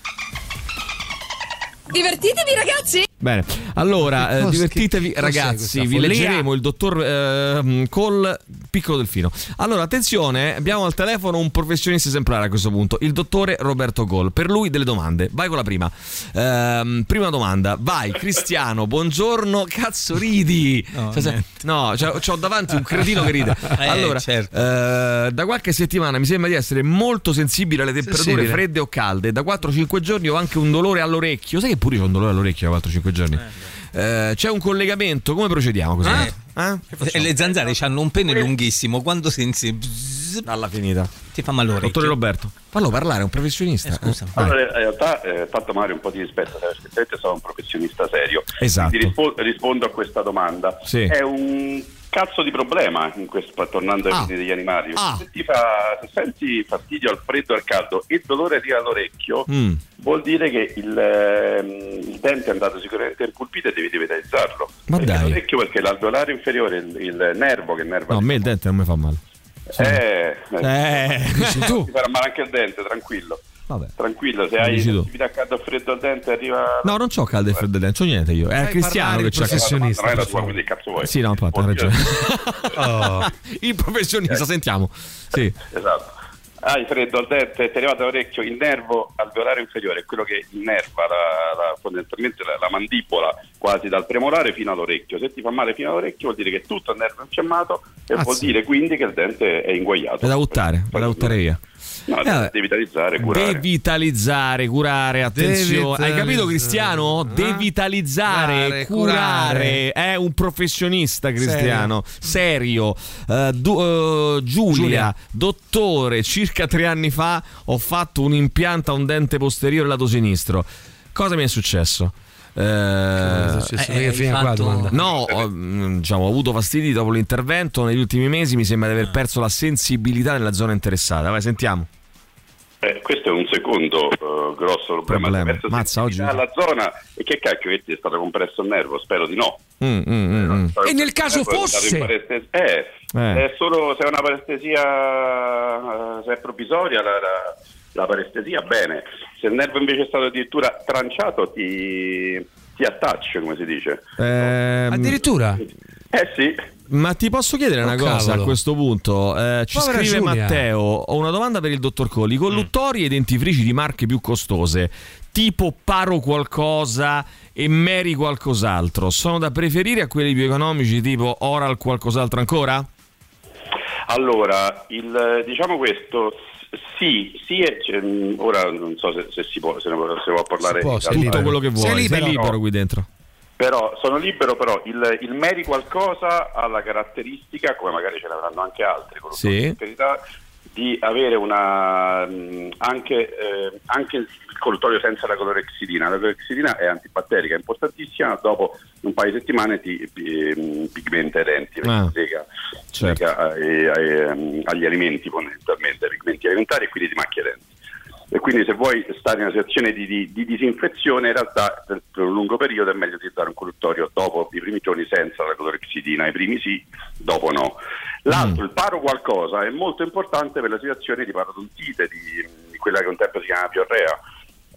Divertitevi ragazzi! Bene, allora eh, divertitevi che- ragazzi, vi leggeremo il dottor ehm, Col Piccolo Delfino. Allora, attenzione, abbiamo al telefono un professionista esemplare a questo punto, il dottore Roberto Col. Per lui delle domande. Vai con la prima. Ehm, prima domanda, vai Cristiano, buongiorno, cazzo ridi. No, Cioè, no, c'ho, c'ho davanti un cretino che ride. (laughs) Eh, allora, certo. eh, da qualche settimana mi sembra di essere molto sensibile alle temperature Sensibile. fredde o calde. Da 4-5 giorni ho anche un dolore all'orecchio. Sai che pure io ho un dolore all'orecchio da 4-5 giorni? Eh, c'è un collegamento, come procediamo così? Eh? Eh? E facciamo? le zanzare hanno un pene lunghissimo. Quando senti. bzz, Alla finita. Ti fa male l'orecchio. Dottore Roberto, fallo parlare, è un professionista. Eh, scusa. Eh. Allora, in realtà, eh, fatto Mario un po' di rispetto, perché effettivamente sono un professionista serio. Esatto. Quindi rispo- rispondo a questa domanda. Sì. È un cazzo di problema in questo, tornando ai Ah. degli animali. Ah. Se, ti fa, se senti fastidio al freddo e al caldo e dolore arriva all'orecchio, Mm. vuol dire che il, ehm, il dente è andato sicuramente inculpito e devi rivitalizzarlo. Ma perché dai. l'orecchio perché l'alveolare inferiore, il, il nervo che nerva No, a me il dente non mi fa male. eh, Eh, dici tu. (laughs) ti farà male anche il dente, tranquillo. Vabbè. Tranquillo, se hai sensibilità caldo o freddo al dente arriva No, non c'ho caldo e freddo dentro, c'ho niente io. È Cristiano che il c'ha professionista, Non è la tua, quindi cazzo vuoi? Sì, no, infatti, hai Oddio. ragione. Oh. (laughs) (laughs) Il professionista, sentiamo. Sì. Esatto. Hai freddo al dente, ti è arrivato all'orecchio, il nervo alveolare inferiore è quello che innerva la, la- fondamentalmente la, la mandibola quasi dal premolare fino all'orecchio. Se ti fa male fino all'orecchio vuol dire che tutto il nervo è infiammato e Cazzo. vuol dire quindi che il dente è inguaiato. È da buttare, è da buttare via. No, Eh, vabbè. devi vitalizzare, curare. Devitalizzare, curare, attenzione. Hai capito Cristiano? Devitalizzare, Curare, curare. È un professionista Cristiano, serio. Eh, du- eh, Giulia, Giulia. dottore, circa tre anni fa ho fatto un impianto a un dente posteriore lato sinistro. Cosa mi è successo? Eh, la domanda. No, ho, mm, diciamo, ho avuto fastidi dopo l'intervento. Negli ultimi mesi mi sembra di aver perso la sensibilità nella zona interessata. Vai, sentiamo. Eh, questo è un secondo eh, grosso problema. Problema. Mazza, oggi- alla zona e che cacchio che ti è stato compresso il nervo? Spero di no. Mm, mm, mm, mm. E nel caso Eh, fosse? parestesi- Eh, Eh. è solo se è una parestesia eh, se è provvisoria la, la- la parestesia bene. Se il nervo invece è stato addirittura tranciato ti, ti attaccia, come si dice. Ehm, Addirittura? Eh sì. Ma ti posso chiedere Oh, una cosa cavolo. a questo punto? Eh, ci Povera scrive Giulia. Matteo: Ho una domanda per il dottor Colli. Mm. Colluttori e dentifrici di marche più costose, tipo Paro qualcosa e Mary qualcos'altro, sono da preferire a quelli più economici, tipo Oral qualcos'altro ancora? Allora, il, diciamo questo, sì, sì e c'è- mh, ora non so se, se si può, se ne può, se può parlare. Si può, sei. Tutto quello che vuoi, sei libero, Però- qui dentro. Però sono libero, però il, il Meri qualcosa ha la caratteristica, come magari ce l'avranno anche altri, con Sì. carità, di avere una anche, eh, anche il colluttorio senza la clorexidina. La clorexidina è antibatterica, è importantissima, dopo un paio di settimane ti eh, pigmenta i denti, perché Ah. lega, Certo. lega ai- ai, ehm, agli alimenti fondamentalmente, ai pigmenti alimentari e quindi ti macchia i denti. E quindi se vuoi stare in una situazione di, di- di disinfezione, in realtà per, per un lungo periodo è meglio utilizzare un colluttorio dopo i primi giorni senza la clorexidina, i primi sì, dopo no. L'altro, il paro qualcosa, è molto importante per la situazione di parodontite, di, di quella che un tempo si chiama piorrea.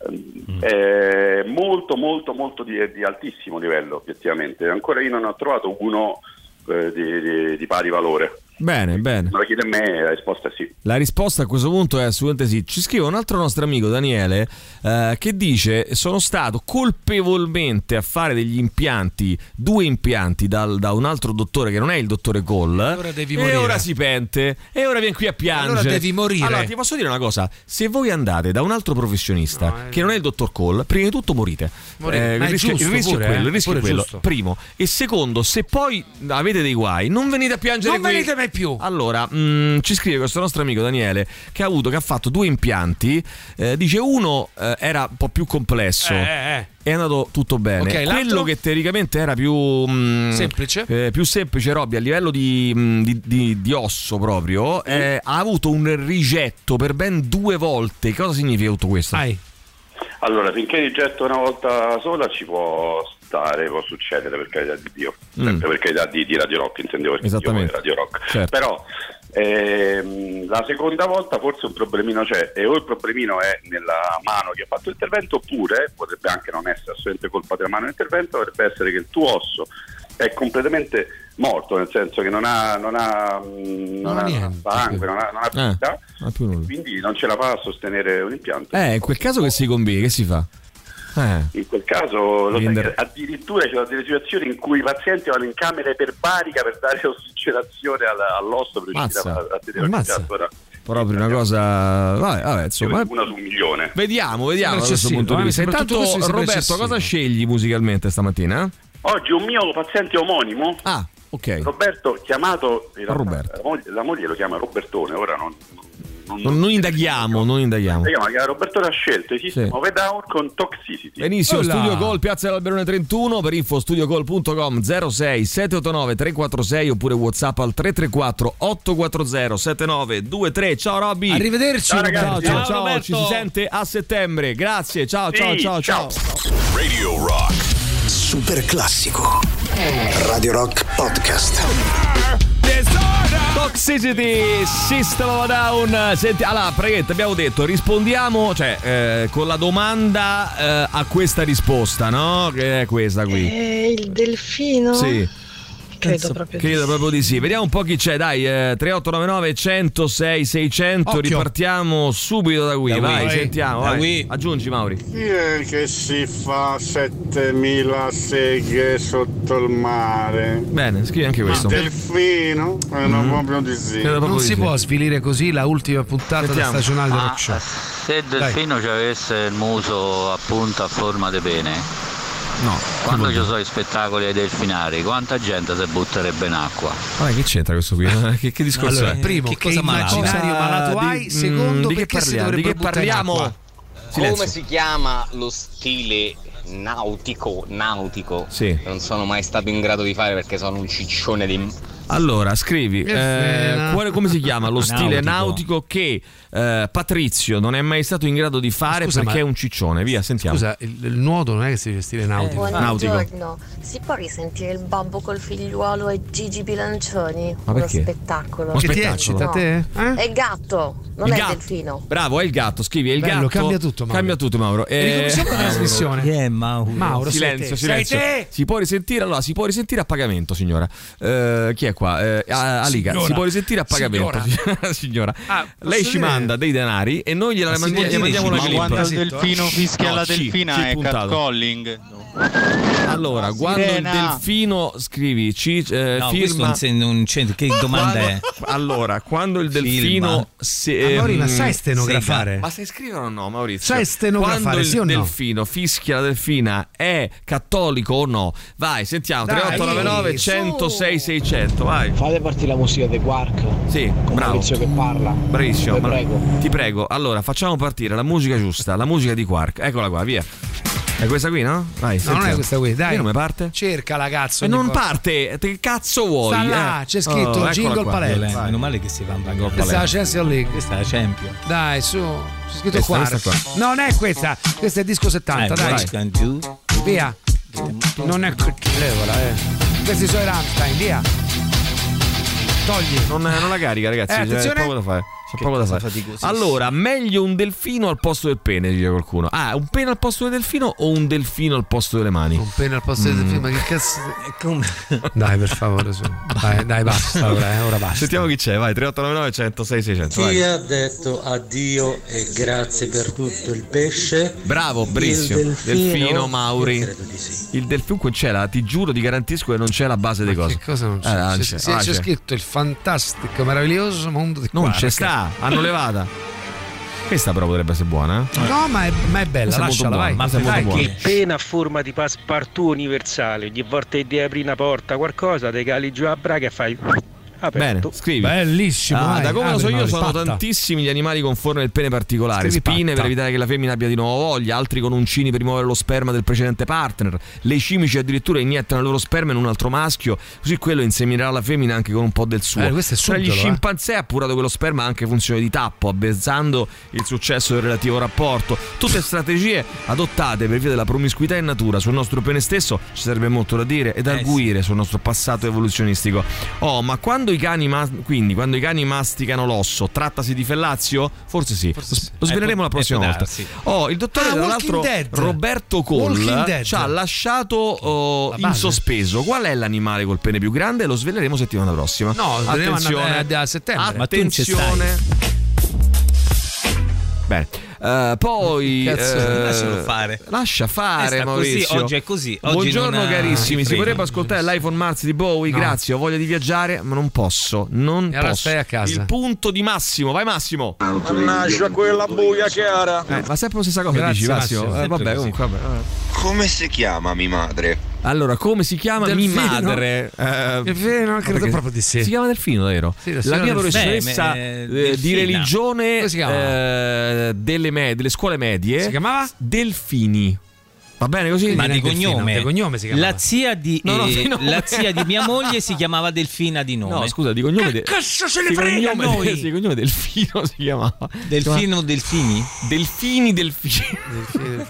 Ehm, È molto molto molto di, di altissimo livello obiettivamente. Ancora io non ho trovato uno eh, di pari valore. Bene, bene. Me lo chiede a me, la risposta è sì. La risposta a questo punto è assolutamente sì. Ci scrive un altro nostro amico Daniele eh, che dice sono stato colpevolmente a fare degli impianti, due impianti dal- da un altro dottore che non è il dottore Cole ora devi e morire. ora si pente e ora viene qui a piangere. Allora devi morire. Allora ti posso dire una cosa, se voi andate da un altro professionista che non è il dottor Cole, prima di tutto morite. Morite. Eh, Ma il è rischio, giusto il rischio pure, è quello, eh? il rischio è quello. giusto. Primo e secondo, se poi avete dei guai, non venite a piangere Non qui. venite mai più. Allora, mh, ci scrive questo nostro amico Daniele che ha avuto che ha fatto due impianti. eh, dice uno eh, era un po' più complesso. Eh, eh, eh. È andato tutto bene. Ok, l'altro? Quello che teoricamente era più mh, Semplice? eh, più semplice, Robby, a livello di, mh, di- di- di osso proprio, eh, ha avuto un rigetto per ben due volte. Cosa significa tutto questo? Allora, finché rigetto una volta sola ci può stare, può succedere per carità di Dio, Mm. sempre per carità di, di Radio Rock, intendevo Esattamente. io Radio Rock. Certo. Però ehm, la seconda volta forse un problemino c'è e o il problemino è nella mano che ha fatto l'intervento oppure, potrebbe anche non essere assolutamente colpa della mano dell'intervento, potrebbe essere che il tuo osso è completamente morto, nel senso che non ha, non ha, mh, non ha ha niente. sangue, non ha, non ha Eh, vita, non ha più nulla. quindi non ce la fa a sostenere un impianto. Eh, in quel caso che si combina, che si fa? Eh. In quel caso lo sai Rinder- addirittura ci sono delle situazioni in cui i pazienti vanno in camera iperbarica per dare (laughs) ossigenazione all'osso per riuscire a, a tenere Ammazza. il Proprio una cosa. Vabbè, vabbè, insomma. una su un milione. Vediamo, vediamo da questo punto di eh, vista. soprattutto Intanto, Roberto, cosa scegli musicalmente stamattina? Oggi un mio paziente omonimo, Ah, ok. Roberto, chiamato Roberto. La, moglie, la moglie lo chiama Robertone, ora non, Non, non indaghiamo, non indaghiamo. Chiama che Roberto l'ha scelto, esiste Sì. Movedown con Toxicity. Benissimo, Olla. Studio Call, Piazza dell'Alberone 31, per info studiocall.com 06 789 346 oppure Whatsapp al 334 840 7923. Ciao Robby. Arrivederci, Ciao Roberto. ciao, ciao, Ciao, ciao, Roberto. ci si sente a settembre. Grazie, ciao, Sì, ciao, ciao, ciao. Radio Rock. Super classico. Radio Rock Podcast. Toxicity, System of a Down. Senti, allora, praticamente abbiamo detto, rispondiamo, cioè, eh, con la domanda eh, a questa risposta, no? Che è questa qui. Eh, il delfino? Sì. Credo proprio di Credo proprio di sì. Vediamo un po' chi c'è, dai, eh, 3899 106 600, Occhio. ripartiamo subito da qui, Da vai, qui. sentiamo, Da vai. qui. Aggiungi Mauri. Chi è che si fa 7000 seghe sotto il mare? Bene, scrivi anche questo. Delfino? Eh, no, Mm. proprio di sì. Credo proprio Non di si sì. può svilire così la ultima puntata del Sentiamo. stagionale del Ma rock show. se il delfino ci avesse il muso appunto a forma di pene, No. quando ci sono i spettacoli ai delfinari, quanta gente si butterebbe in acqua? Vabbè, che c'entra questo qui? (laughs) che, che discorso Allora, è? primo, che che, cosa malato? immaginario malato di- hai? Secondo, di che parliamo? Di dovrebbe che parliamo? Come si chiama lo stile nautico? Nautico? Sì. Non sono mai stato in grado di fare perché sono un ciccione di. Allora, scrivi, eh, quale- come si chiama lo (laughs) stile Nautico. nautico che eh, Patrizio non è mai stato in grado di fare Scusa, perché ma- è un ciccione? Via, sentiamo. Scusa, il, il nuoto non è che si deve stile nautico. Nautico. Buongiorno, si può risentire il babbo col figliuolo e Gigi Bilancioni? Ma Uno spettacolo. Uno che ti spettacolo. eccita a te? Eh? È il gatto, non Il è gatto. il delfino. Bravo, è il gatto, scrivi, è il Bello, gatto. cambia tutto, Mauro. Cambia tutto, Mauro. Eh, Ricominciamo la trasmissione. Chi è Mauro? Mauro, sei silenzio, te. silenzio. Sei te! Si può risentire, allora, si può risentire a pagamento, signora. Eh, chi è qua? Eh, a- Aliga, Signora. si può risentire a pagamento, (laughs) signora. Ah, posso Lei ci manda dei denari e noi gliela si mandiamo, gli mandiamo ma la clip. quando il delfino fischia la delfina è catcalling. Allora, quando il delfino scrivi ci eh, No, firma non, se- non c'entra. Che domanda è? Allora, quando il delfino se, Ah, ehm, sai stenografare? Ma sai scrivere o no, Maurizio? Sai stenografare, Quando il sì o no? delfino fischia la delfina è cattolico o no? Vai, sentiamo. Dai, 3899 su. 106 600, vai. Fate partire la musica dei Quark. Sì, Con bravo. Maurizio che parla. Bravissimo. Vi ma- prego. Ti prego. Allora, facciamo partire la musica giusta, la musica di Quark. Eccola qua, via. È questa qui, no? Vai, No, non è questa qui, dai. Che nome parte? Cerca la cazzo. E non volta. parte, che cazzo vuoi? Sta là, eh? c'è scritto eccola Jingle. Palette. Meno male che si va in Jingle Questa è la. Champions League. Questa è la Champion. Dai, su. C'è scritto Questa, qua. questa qua. Non è questa. Questo è il disco 70, Eh, dai. Do. Via. Non è levola, eh. Questi sono i Rammstein, via. Togli. Non, non la carica, ragazzi. Eh, c'è attenzione. poco da fare. C'è poco da fare. Allora, meglio un delfino al posto del pene, dice qualcuno. Ah, un pene al posto del delfino o un delfino al posto delle mani? Un pene al posto del Mm. film, ma che (laughs) cazzo. Come? Dai, per favore, su. (laughs) Dai, dai, basta. (laughs) Ora, eh, ora basta. Sentiamo chi c'è, vai. 3899 106 600. Chi Vai. ha detto addio e grazie per tutto il pesce? Bravo, bravissimo. Il delfino? Mauri. Io credo di sì. Il delfino comunque c'è la, ti giuro, ti garantisco che non c'è la base dei cose. Che cosa non c'è? Eh, non c'è, c'è. c'è- Ah, c'è c'è. scritto il fantastico, meraviglioso mondo di Non Quark. c'è sta, hanno levata. Questa però potrebbe essere buona, eh? No, ma è, ma è bella, lasciala, vai. ma molto Dai, che- pena a forma di passepartout universale, ogni volta che devi aprire una porta, qualcosa, te cali giù a braga e fai aperto. Bene, scrivi. Bellissimo. Ah, vai, da come lo so io sono patta. tantissimi gli animali con forme del pene particolari, Scrivi spine patta. per evitare che la femmina abbia di nuovo voglia, altri con uncini per rimuovere lo sperma del precedente partner, le cimici addirittura iniettano il loro sperma in un altro maschio, così quello inseminerà la femmina anche con un po' del suo. Eh, questo è Tra gli subdolo, eh. scimpanzé è appurato che lo sperma ha anche funzione di tappo, avvezzando il successo del relativo rapporto. Tutte strategie adottate per via della promiscuità in natura sul nostro pene stesso, ci sarebbe molto da dire ed arguire sul nostro passato evoluzionistico. Oh, ma quando i cani ma- quindi quando i cani masticano l'osso, trattasi di fellazio? Forse sì. Lo sveleremo Eh, la prossima può volta. Oh, il dottore, Ah, tra l'altro, Dead. Roberto Cole ci ha lasciato oh, La in sospeso. Qual è l'animale col pene più grande? Lo sveleremo settimana prossima. No, attenzione, a- settembre. Attenzione. Bene, Eh, poi (laughs) Cazzo, eh, lascialo fare. Lascia fare, sta così, Maurizio. oggi è così, oggi Buongiorno non, carissimi. Si vorrebbe ascoltare l'iPhone Mars di Bowie? No. Grazie, ho voglia di viaggiare, ma non posso. Non E allora posso. stai a casa. Il punto di Massimo, vai Massimo. Mannaggia quella buia chiara. Eh, ma sempre la stessa cosa Grazie, dici, Massimo. Massimo. Eh, vabbè, comunque, vabbè. Come si chiama mia madre? Allora, come si chiama? Delfino? madre. Eh, Delfino, credo proprio di sì. Si chiama Delfino, vero? Sì, la mia professoressa eh, di religione eh, delle, me- delle scuole medie. Si chiamava? Delfini. Va bene così? Ma di Delfino, cognome. di cognome si chiamava. La zia di, No, no, eh, di la zia di mia moglie si chiamava Delfina di nome. No, scusa, di cognome. de- cazzo se ne di frega cognome, noi? (laughs) Di cognome Delfino si chiamava. Delfino Delfini? Delfini Delfini.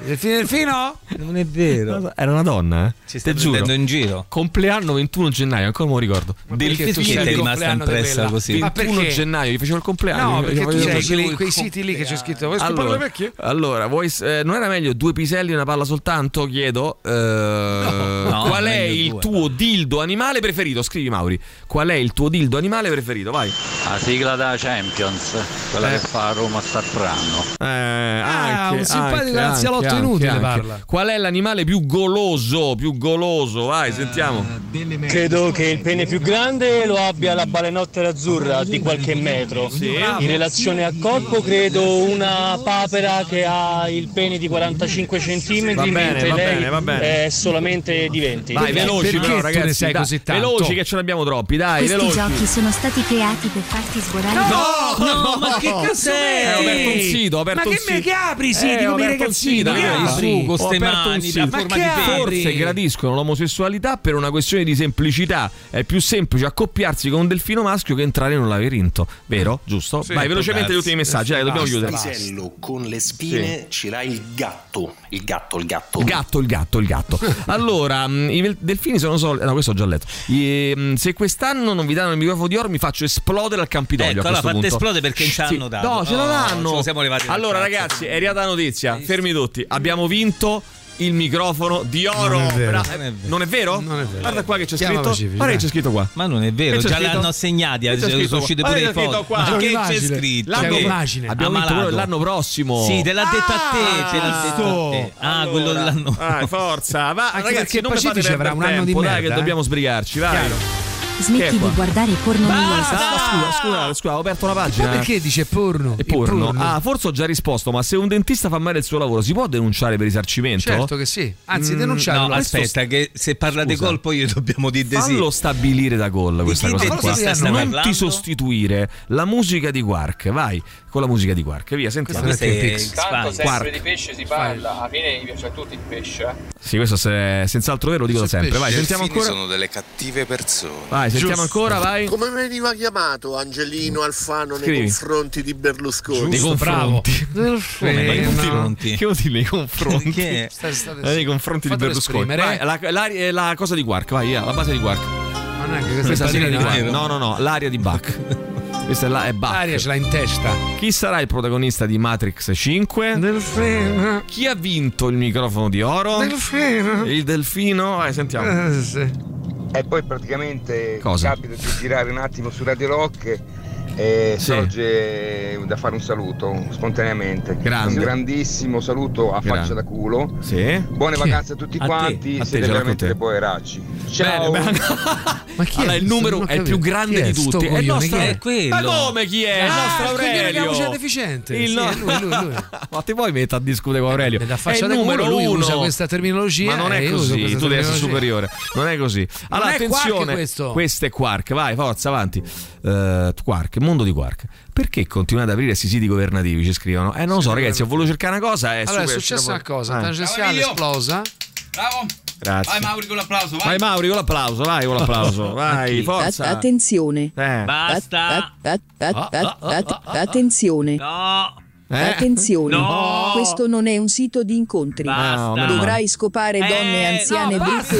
Delfino, Delfino? Non è vero. Era una donna, eh? Ci stai prendendo in giro. Compleanno 21 gennaio, ancora me lo ricordo. perché tu Perché è il rimasta impressa così? Ma 21 perché? gennaio, gli facevo il compleanno. No, perché tu il quei siti lì che c'è scritto. Allora, vecchie? allora eh, non era meglio due piselli e una palla soltanto? Chiedo. Eh, No, qual è il due. tuo dildo animale preferito? Scrivi Mauri. Qual è il tuo dildo animale preferito? Vai. La sigla da Champions, quella Eh. che fa a Roma sta pranno. Eh, Ah, anche, un simpatico anche, anzialotto anche, inutile anche. parla. Qual è l'animale più goloso? Più goloso? Vai, sentiamo. Credo che il pene più grande lo abbia la balenottera azzurra di qualche metro. In relazione al corpo credo una papera che ha il pene di 45 cm Va bene, mentre va bene, va bene. è solamente di 20. Vai, veloci però, ragazzi. dai, così tanto? Veloci che ce ne abbiamo troppi, dai, Questi veloci. giochi sono stati creati per farti sborare No, ma che Eh, ho cos'è? aperto un sito, ho aperto Ma un che sito. me che apri i siti Eh, ho come i aperto un ragazzini? apri? Ho ste aperto un mani, sito. Ma apri? Forse gradiscono l'omosessualità per una questione di semplicità. È più semplice accoppiarsi con un delfino maschio che entrare in un labirinto. Vero? Giusto? Vai, velocemente gli ultimi messaggi. Dai, dobbiamo chiudere. Pisello con le spine ce l'ha il gatto. Il gatto, il gatto. Il gatto, il gatto, il gatto. (laughs) Allora, mh, i delfini sono solo. No, questo ho già letto. I- mh, se quest'anno non vi danno il microfono di oro, mi faccio esplodere al Campidoglio. Ecco, a allora questo fate punto. esplodere perché ci Sì. hanno dato. No, ce Oh, dal allora, ragazzi, è arrivata la notizia. Fermi tutti. Abbiamo vinto. Il microfono di oro. Non è vero. Bra- Non è vero. Non è vero? Non è vero. Guarda qua che c'è Chiama scritto. Pacifici, Guarda che c'è scritto qua. Ma non è vero, c'è già scritto? l'hanno assegnati, Che c'è sono scritto usciti qua? pure c'è foto. scritto qua. Ma che c'è scritto? L'anno, C'è un'immagine. abbiamo vinto quello dell'anno prossimo. Sì, te l'ha detto a te, te l'ha detto a te. Ah, quello dell'anno. Vai, forza. Va, Anche ragazzi, perché non mi fate avrà un anno di tempo, dai, merda, che eh. dobbiamo sbrigarci, vai. Smetti è di guardare porno noioso. Ah, scusa, scusa, scusa, ho aperto una Ma pagina. perché dice porno? È Il porno. Ah, forse ho già risposto, ma se un dentista fa male il suo lavoro, si può denunciare per risarcimento? Certo che sì. Anzi, Mm, denunciarlo. No, aspetta, che se parla di Scusa. gol poi dobbiamo dire di sì. Fallo stabilire da gol questa cosa qua. Non parlando? ti sostituire la musica di Quark, vai con la musica di Quark, via, sentiamo. Questo è Pix. Tanto sempre Quark. di pesce si parla, alla fine mi piace a tutti il pesce. eh. Sì, questo se- senz'altro vero, lo dico da sempre. Vai, sentiamo ancora. sono delle cattive persone. Vai, sentiamo ancora, vai. Come veniva chiamato Angelino Alfano nei Scrivi. confronti di Berlusconi? Nei confronti. Nei Nei confronti? Che vuol dire nei confronti? Che- Eh, nei confronti di fatelo Berlusconi. esprimere. Vai, la, la- eh, la cosa di Quark, vai, via, la base di Quark. Ma non è che Questa questa sigla di Quark. No, no, no, l'aria di Bach. (laughs) Questa è, la, è Bach. L'aria ce l'ha in testa. Chi sarà il protagonista di Matrix 5? Delfino. Chi ha vinto il microfono di oro? Delfino. Il delfino? Vai, sentiamo. Eh, sì. E poi praticamente Cosa? capita di girare un attimo su Radio Rock e Sì. sorge da fare un saluto spontaneamente. Grande. Un grandissimo saluto a Grande. faccia da culo. Sì. Buone vacanze a tutti A te, quanti, a te, siete veramente dei poveracci. Ciao! Bene, bene. (laughs) Ma chi allora, è? il numero è il più grande di tutti. È il nostro. È? Quello. Ma come chi è? il Ah, nostro il ha Aurelio. voce deficiente. Il Sì, no- è lui, lui, lui. (laughs) Ma ti puoi mettere a discutere con Aurelio? Da È faccia da numero culo, lui uno. usa questa terminologia. Ma non è così, tu devi essere superiore. Non è così. Allora, attenzione, questo. è Quark, vai, forza, avanti. Eh, Quark, mondo di Quark. Perché continuate ad aprire questi siti governativi? Ci scrivono. Eh, non lo so, ragazzi, ho voluto cercare una cosa. È Allora, è super- successa una cosa, Eh. tangenziale esplosa. Bravo. Grazie. Vai Mauri con l'applauso, vai. Vai Mauri con l'applauso, vai con l'applauso, (laughs) vai, forza. Attenzione. Eh. Basta. At- at- at- at- Attenzione. No. Eh? Attenzione. No. Questo non è un sito di incontri. Basta. Dovrai scopare donne (laughs) Eh, anziane no, brutte.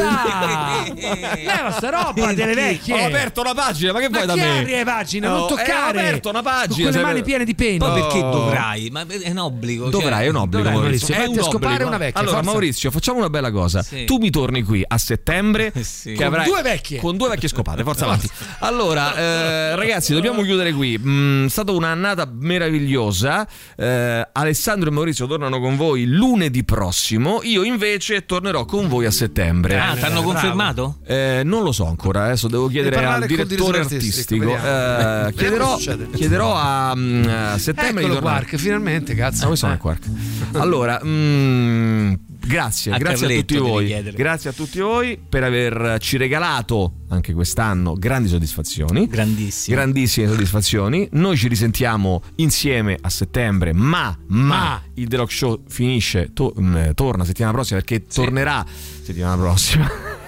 Leva sta roba delle vecchie. Ho aperto una pagina, ma che Ma vuoi da chi me? apri le pagine? No, non toccare. eh, ho aperto una pagina, Con quelle sai- mani piene di peni. Poi Oh. perché dovrai? Ma è un obbligo. cioè- Dovrai, è un obbligo. Dovrai, Maurizio. Maurizio, È un scopare obbligo. una vecchia, Allora, forza. Maurizio, facciamo una bella cosa. Sì. Tu mi torni qui a settembre. (laughs) Sì. Che Con avrai- due vecchie. Con due vecchie scopate. Forza avanti. Allora, eh, ragazzi, dobbiamo chiudere qui. Mm, è stata un'annata meravigliosa. Eh, Alessandro e Maurizio tornano con voi lunedì prossimo. Io invece tornerò con voi a settembre. Ah, ti hanno confermato? Eh, non lo so ancora, adesso devo chiedere al direttore artistico. Eh, chiederò, chiederò a, mm, a settembre Eccolo di tornare. Quark, finalmente, cazzo. Ah, questo non è Eh. Quark. Allora, mm, grazie, A grazie a tutti voi. Grazie a tutti voi per averci regalato anche quest'anno grandi soddisfazioni. Grandissime. Grandissime soddisfazioni. Noi ci risentiamo insieme a settembre, ma, ma, il The Rock Show finisce, to- mh, torna settimana prossima perché tornerà settimana prossima. (laughs)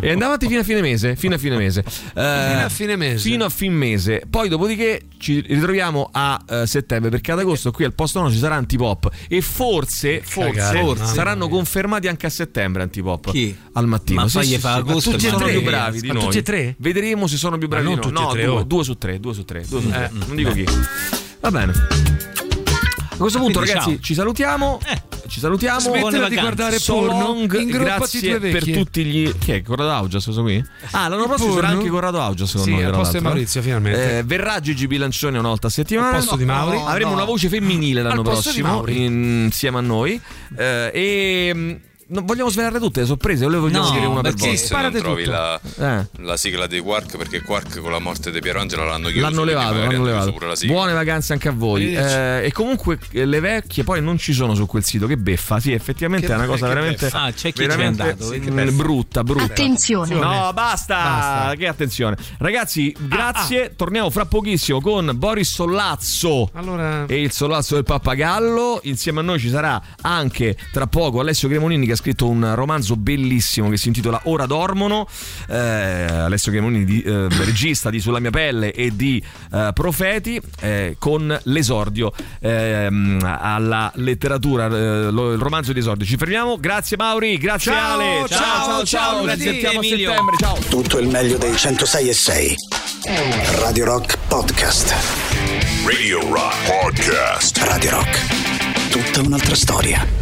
E andiamo avanti fino a fine mese. Fino a fine mese. Eh, Fino a fine mese. Fino a fine mese. Poi, dopodiché, ci ritroviamo a eh, settembre. Perché ad agosto qui al posto 1 ci sarà Antipop. E forse, forse, Cagare, forse saranno confermati anche a settembre Antipop. Chi? Al mattino. Ma Sì, poi sì, gli fa sì. agosto Ma tutti e sono basta. più bravi di Ma noi. tutti e tre? Vedremo se sono più bravi di noi. tutti No, tre, due, oh. due su tre. Due su tre. Due su tre. Mm, non dico chi. Va bene. A questo punto, Quindi, ragazzi, ciao. ci salutiamo. Ci salutiamo. Smettila di guardare So porno. long, Ingruppati grazie per tutti gli. Chi è? Corrado Augias questo qui? Ah, l'anno prossimo sarà anche Corrado Augias secondo Sì, me. al tra posto di l'altro. Maurizio, finalmente. Eh, verrà Gigi Bilancioni una volta a settimana. Al posto di Mauri? Avremo No. una voce femminile l'anno prossimo insieme a noi. Eh, e. Non vogliamo svelarle tutte le sorprese, o le vogliamo No, dire una per volta? Se non trovi la, Eh. la sigla dei Quark perché Quark con la morte di Pierangelo l'hanno chiuso L'hanno levato, l'hanno levato. pure la sigla. Buone vacanze anche a voi. Eh, e comunque eh, le vecchie poi non ci sono su quel sito. Che beffa, sì, effettivamente Che è una cosa veramente, beffa. Ah, c'è chi ci è veramente andato, sì, mm, brutta, brutta. Attenzione. No, basta. Basta. Che attenzione. Ragazzi, grazie. Torniamo fra pochissimo con Boris Sollazzo. Allora, E il solazzo del pappagallo. Insieme a noi ci sarà anche tra poco Alessio Cremonini che scritto un romanzo bellissimo che si intitola Ora dormono. Eh, Alessio Cremonini, di, eh, regista di Sulla mia pelle e di eh, Profeti, eh, con l'esordio ehm, alla letteratura, eh, lo- il romanzo di esordio. Ci fermiamo. Grazie Mauri, grazie Ciao, Ale. ciao, ciao, ciao. Ci lunedì, sentiamo a settembre. Ciao. Tutto il meglio dei 106 e 6. Radio Rock Podcast. Radio Rock Podcast. Radio Rock. Tutta un'altra storia.